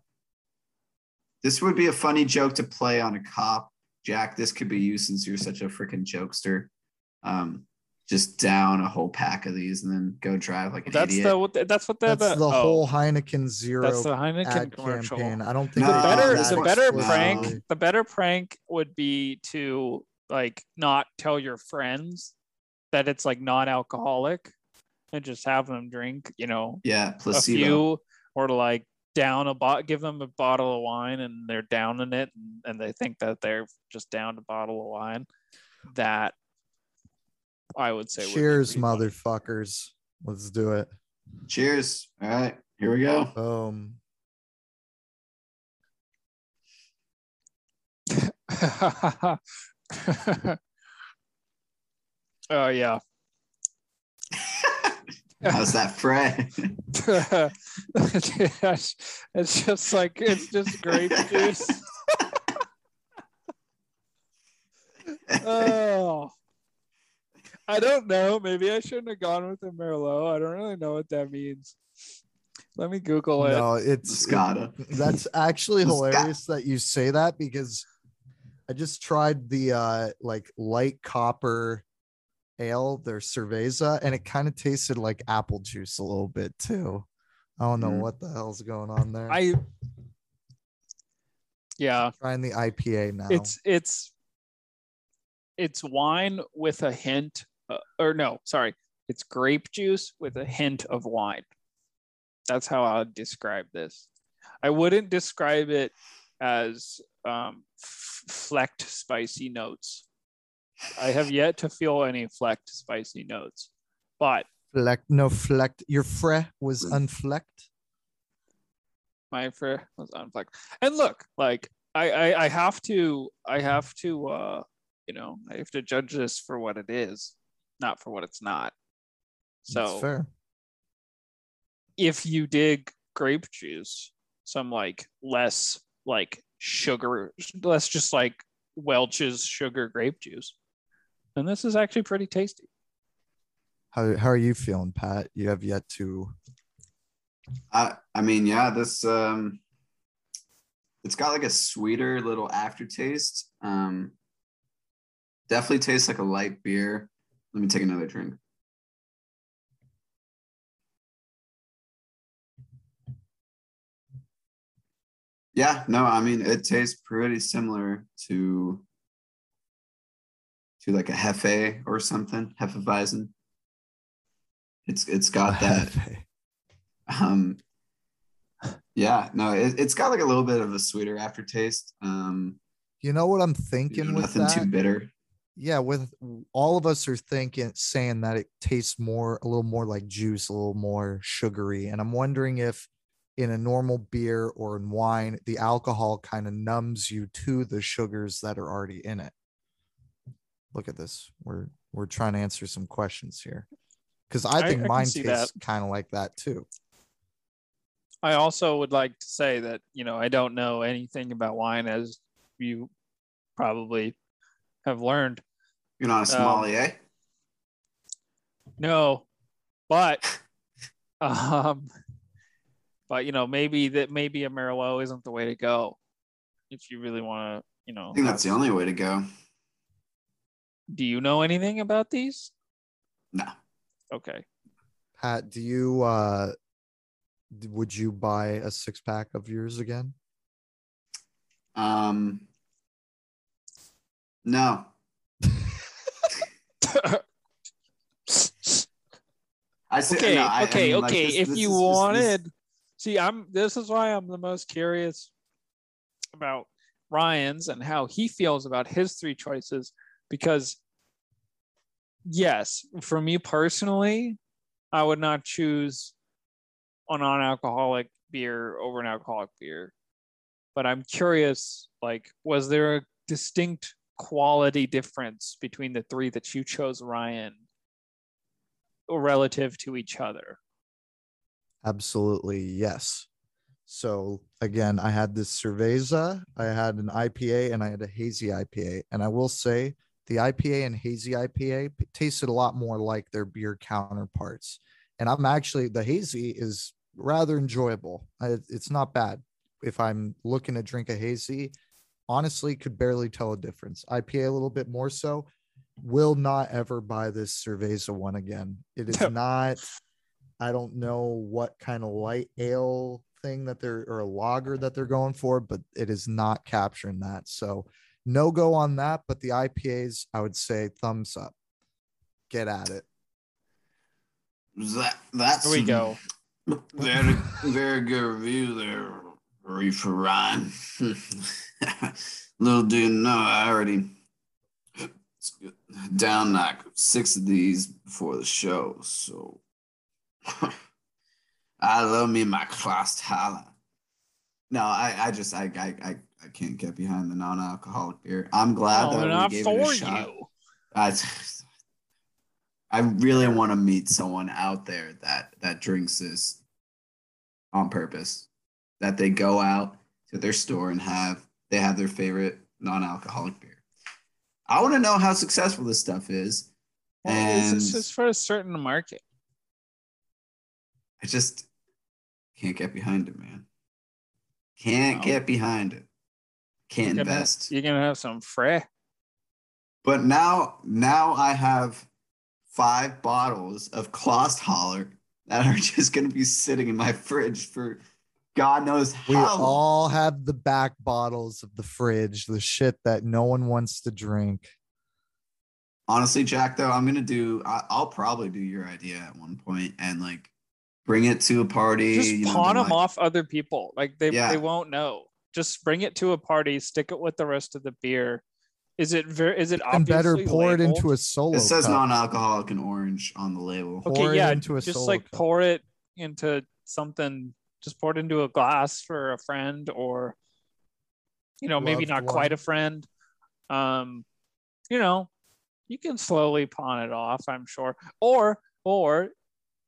This would be a funny joke to play on a cop, Jack. This could be you since you're such a freaking jokester. Um, just down a whole pack of these and then go drive like an that's idiot. the the that's what the, That's the oh, whole Heineken Zero that's the Heineken commercial. campaign. I don't think No, the better did the better explicitly. prank the better prank would be to like not tell your friends that it's like non-alcoholic and just have them drink you know yeah, a placebo. few or to like down a bot give them a bottle of wine and they're downing it and, and they think that they're just down a bottle of wine that i would say Cheers, pretty funny. motherfuckers. Let's do it. Cheers. All right, here we go. Boom. oh yeah How's that, Fred? it's it's just like it's just grape juice. Oh. I don't know. Maybe i shouldn't have gone with the merlot. I don't really know what that means. Let me google it. No, it's Moscato. That's actually hilarious that you say that because I just tried the uh like light copper ale, their cerveza, and it kind of tasted like apple juice a little bit too. I don't know Mm. what the hell's going on there. I yeah, trying the IPA now. it's it's it's wine with a hint uh, or no, sorry. It's grape juice with a hint of wine. That's how I would describe this. I wouldn't describe it as um, f- flecked spicy notes. I have yet to feel any flecked spicy notes, but fleck no flecked. Your fre was Mm. unflecked. my fr was unflecked. And look, like I, I I have to I have to uh you know I have to judge this for what it is, not for what it's not. That's So fair. if you dig grape juice, some like less like sugar, less just like Welch's sugar grape juice, then this is actually pretty tasty. How how are you feeling, Pat? You have yet to. I I mean, yeah, this um it's got like a sweeter little aftertaste. Um definitely tastes like a light beer. Let me take another drink. Yeah, no, I mean it tastes pretty similar to to like a Hefe or something, Hefeweizen. It's it's got that um yeah no it, it's got like a little bit of a sweeter aftertaste um You know what I'm you thinking know, with nothing that? too bitter yeah, with all of us are thinking saying that it tastes more a little more like juice, a little more sugary. And I'm wondering if in a normal beer or in wine, the alcohol kind of numbs you to the sugars that are already in it. Look at this. We're we're trying to answer some questions here. Because I I- think I can mine tastes kind of like that too. I also would like to say that you know I don't know anything about wine, as you probably have learned. you're not a sommelier No, but um, but you know maybe that maybe a Merlot isn't the way to go if you really want to. You know, i think that's the only way to go do you know anything about these? no Okay, Pat, do you uh would you buy a six pack of yours again? um no i say okay, no, I- I okay, like, okay. this- if this you is just- this- wanted, see, I'm. This is why I'm the most curious about Ryan's and how he feels about his three choices, because yes, for me personally, I would not choose a non-alcoholic beer over an alcoholic beer. But I'm curious, like, was there a distinct quality difference between the three that you chose, Ryan, relative to each other? Absolutely, yes. So again, I had this cerveza, I had an IPA, and I had a hazy IPA. And I will say the IPA and hazy IPA tasted a lot more like their beer counterparts. And I'm actually the hazy is rather enjoyable. It's not bad. If I'm looking to drink a hazy, honestly, could barely tell a difference. IPA a little bit more so. Will not ever buy this cerveza one again. It is not. I don't know what kind of light ale thing that they're or a lager that they're going for, but it is not capturing that. So no go on that. But the IPAs, I would say thumbs up. Get at it. that, that's Here we go. Very, very good review there, Reefer Ryan. Little do you know, I already down like six of these before the show, so I love me my Clausthaler. No, I, I just I, I I I can't get behind the non-alcoholic beer. I'm glad No, that they're we gave for it a shot. you. I, I really want to meet someone out there that that drinks this on purpose. That they go out to their store and have they have their favorite non-alcoholic beer. I want to know how successful this stuff is. Well, and it's just for a certain market. I just can't get behind it, man. Can't No. get behind it. Can't You're gonna- invest. You're gonna have some fray. But now, now I have five bottles of Clausthaler that are just going to be sitting in my fridge for God knows how. We all have the back bottles of the fridge, the shit that no one wants to drink. Honestly, Jack, though, I'm gonna do. I, I'll probably do your idea at one point and like bring it to a party. Just you know, pawn the them like- off other people. Like they Yeah. they won't know. Just bring it to a party. Stick it with the rest of the beer. Is it very? Is it And better obviously pour it into a solo. It says cup. non-alcoholic and orange on the label. Pour Okay, it yeah. into a solo. just solo like cup. pour it into something. Just pour it into a glass for a friend, or you know, maybe Loved not quite a friend. Um, you know, you can slowly pawn it off. I'm sure, or or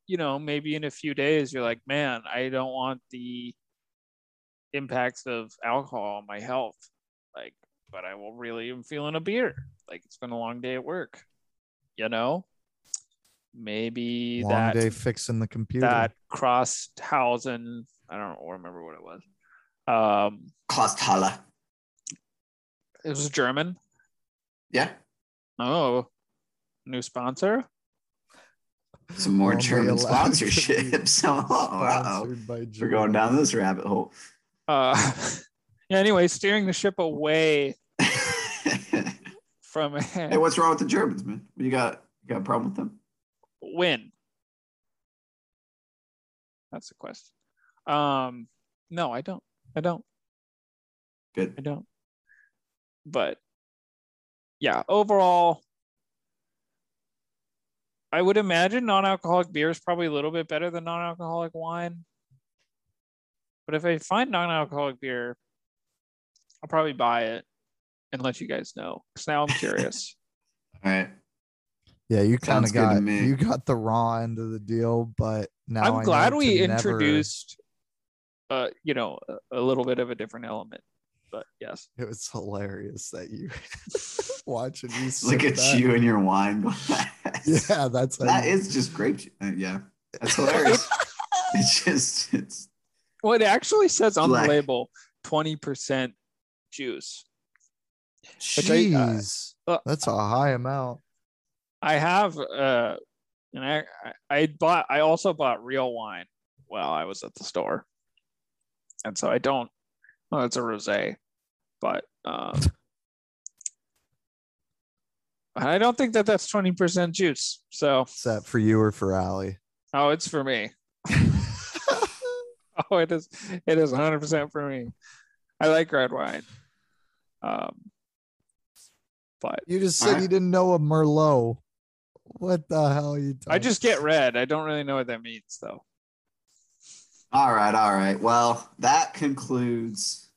you know, maybe in a few days you're like, man, I don't want the impacts of alcohol on my health. Like, but I will really am feeling a beer. Like it's been a long day at work. You know? Maybe Long that day fixing the computer. that Crosshausen, I don't remember what it was. Um Clausthaler. it was German. Yeah, Oh, new sponsor. some more Only German allowed to be sponsorships. Oh, wow. We're going down this rabbit hole. Uh yeah, anyway, steering the ship away from. hey, what's wrong with the Germans, man? You got you got a problem with them? When? That's the question. Um, no, I don't. I don't. Good. I don't. But yeah, overall, I would imagine non-alcoholic beer is probably a little bit better than non-alcoholic wine. But if I find non-alcoholic beer, I'll probably buy it and let you guys know. Because now I'm curious. All right. Yeah, you kind of got me. you got the raw end of the deal, but now I I'm know glad to we never- introduced, uh, you know, a, a little bit of a different element. But yes, It was hilarious that you watching me. Look sip at that. you and your wine glass. Yeah, that's how That you- is just grape. uh, yeah, that's hilarious. it's just it's well, it actually says on Black. the label twenty percent juice. Which I, uh, Jeez, uh, that's a high amount. I have, uh, and I, I I bought. I also bought real wine while I was at the store, and so I don't. Well, it's a rosé, but um, I don't think that that's twenty percent juice. So, Is that for you or for Allie? oh, it's for me. Oh, it is. It is 100 percent for me. I like red wine. Um, but you just said Alright. you didn't know a Merlot. What the hell are you talking? I just get red. I don't really know what that means, though. all right. All right. Well, that concludes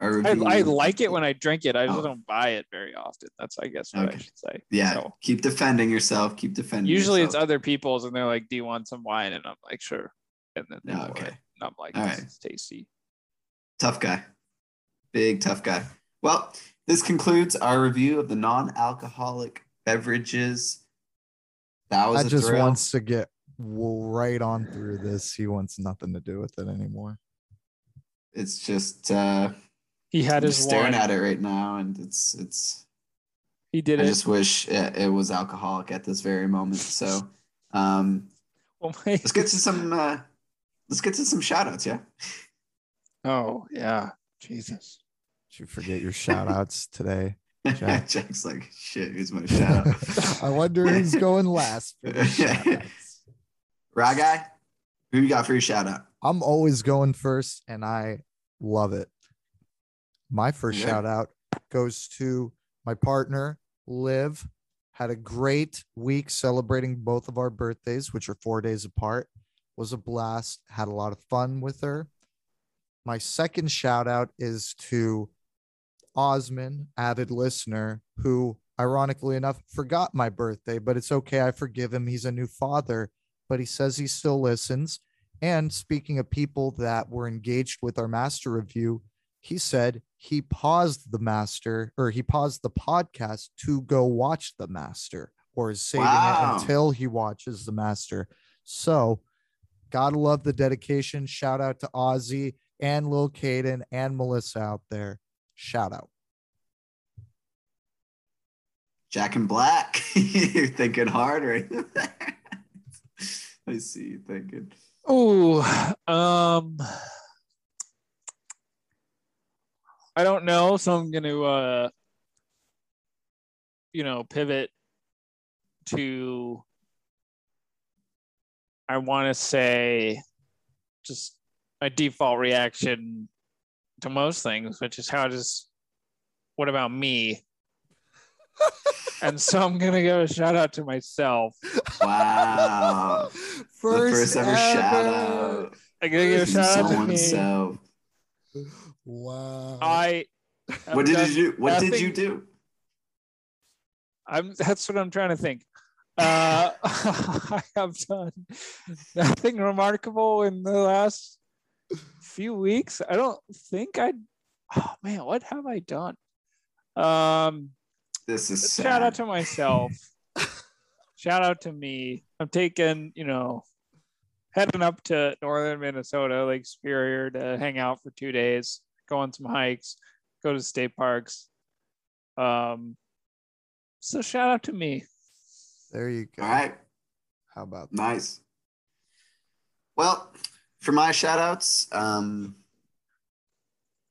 I. I like it when I drink it. I just Oh. don't buy it very often. That's, I guess, what I should say. Yeah, So, keep defending yourself. Keep defending. usually it's other people's, and they're like, "Do you want some wine?" And I'm like, "Sure." And then they Yeah, pour okay. it. And I'm like, All "This right. is tasty." tough guy, big tough guy. Well, this concludes our review of the non-alcoholic beverages. That was I a just thrill. wants to get right on through this. He wants nothing to do with it anymore. It's just uh, He had I'm his just staring one. at it right now, and it's it's. He did it. I it. just wish it, it was alcoholic at this very moment. So, um, Oh my. let's get to some. Uh, let's get to some shout outs. Yeah. Oh yeah, Jesus. Did you forget your shout outs today? Jack. Jack's like, shit. Who's my shout out? I wonder who's going last for the. Right guy, who you got for your shout out? I'm always going first, and I love it. My first Yeah. shout out goes to my partner, Liv. Had a great week celebrating both of our birthdays, which are four days apart. Was a blast. Had a lot of fun with her. My second shout out is to Osman, avid listener, who ironically enough forgot my birthday, but it's okay. I forgive him. He's a new father, but he says he still listens. And speaking of people that were engaged with our master review, he said he paused the master or he paused the podcast to go watch the master or is saving Wow. it until he watches the master. So, gotta love the dedication. Shout out to Ozzy and Lil Caden and Melissa out there. shout out. Jack and Black. You're thinking hard right there. I see you thinking. Oh, um, I don't know, so I'm gonna, uh, you know, pivot to. I want to say, just my default reaction to most things, which is how does, what about me? and so I'm gonna give a shout out to myself. Wow. First, the first ever, shout out. I'm gonna give a shout out to someone me. so. Wow. I. What did done you do? What did nothing- you do? I'm. That's what I'm trying to think. Uh, I have done nothing remarkable in the last few weeks. I don't think I. Oh man, what have I done? Um, This is sad. shout out to myself. shout out to me. I'm taking, you know, heading up to northern Minnesota, Lake Superior, to hang out for two days, go on some hikes, go to state parks. Um, so shout out to me. There you go. All right. How about that? Nice. Well, for my shout outs, um,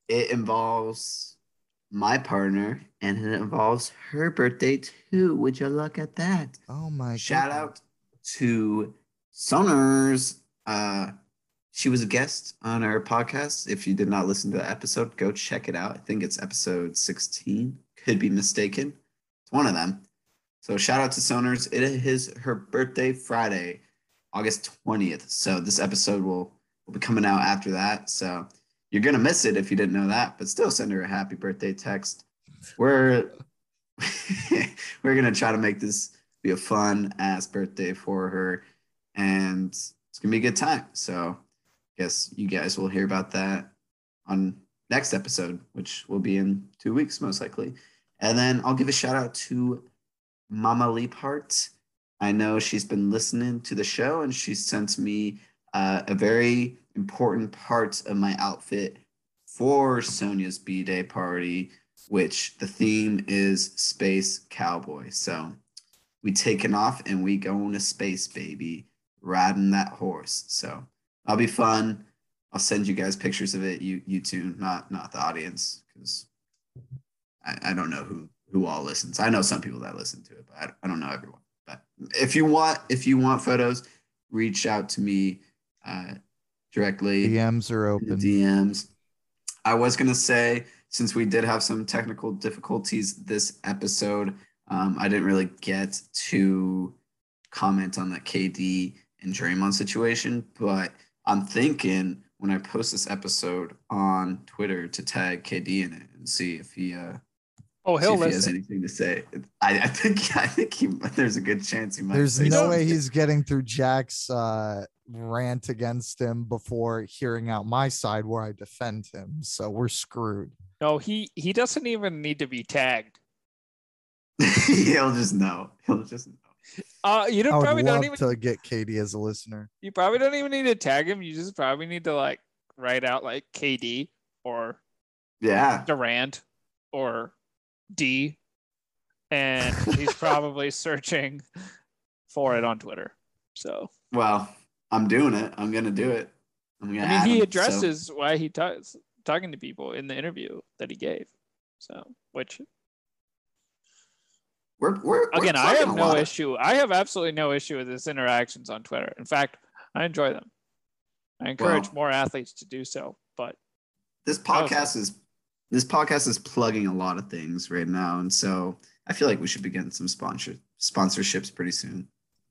it involves my partner and it involves her birthday too. Would you look at that? Oh my Shout goodness. out to Sonars. Uh, she was a guest on our podcast. If you did not listen to the episode, go check it out. I think it's episode 16. Could be mistaken. It's one of them. So shout out to Sonars. It is her birthday Friday, August 20th. So this episode will, will be coming out after that. So you're gonna miss it if you didn't know that, but still send her a happy birthday text. We're we're gonna try to make this be a fun ass birthday for her, and it's gonna be a good time. So, I guess you guys will hear about that on next episode, which will be in two weeks most likely. And then I'll give a shout out to Mama Leaphart. I know she's been listening to the show, and she sent me uh, a very important part of my outfit for Sonia's B Day party, which the theme is Space Cowboy. So we taking off and we going to space, baby, riding that horse. So that'll be fun. I'll send you guys pictures of it. You you two, not not the audience, because I, I don't know who who all listens. I know some people that listen to it, but I, I don't know everyone. But if you want if you want photos, reach out to me uh, directly DMs are open. DMs. I was gonna say since we did have some technical difficulties this episode, um, I didn't really get to comment on the KD and Draymond situation, but I'm thinking when I post this episode on Twitter to tag KD in it and see if he uh Oh, see he'll if he has anything to say. I, I think I think he there's a good chance he might. There's say no way he's getting through Jack's uh, rant against him before hearing out my side where I defend him. So we're screwed. No, he he doesn't even need to be tagged. he'll just know. He'll just know. Uh, you don't would probably love don't even to get KD as a listener. you probably don't even need to tag him. You just probably need to like write out like KD or Yeah. Durant or D, and he's probably searching for it on Twitter. So Well, I'm doing it. I'm gonna do it. I'm gonna. I mean, he him, so- addresses why he talks talking to people in the interview that he gave. So, which We're, we're, we're again, I have no issue. I have absolutely no issue with his interactions on Twitter. In fact, I enjoy them. I encourage Well- more athletes to do so. But This podcast is this podcast is plugging a lot of things right now, and so I feel like we should be getting some sponsor sponsorships pretty soon.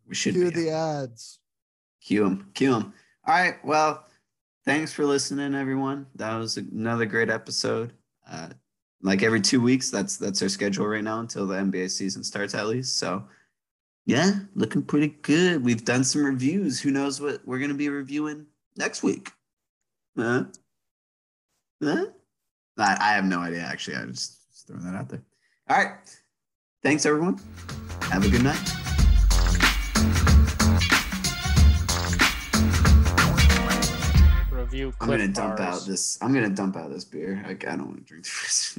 We should Cue be. the ads. Cue them. Cue them. All right. Well, thanks for listening, everyone. That was another great episode. Uh, like every two weeks, that's that's our schedule right now until the NBA season starts, at least. So, yeah, looking pretty good. We've done some reviews. Who knows what we're gonna be reviewing next week? Huh? Huh? I, I have no idea. Actually, I just, just throwing that out there. All right. Thanks, everyone. Have a good night. review I'm gonna dump out this. I'm gonna dump out this beer. Like I don't want to drink the rest.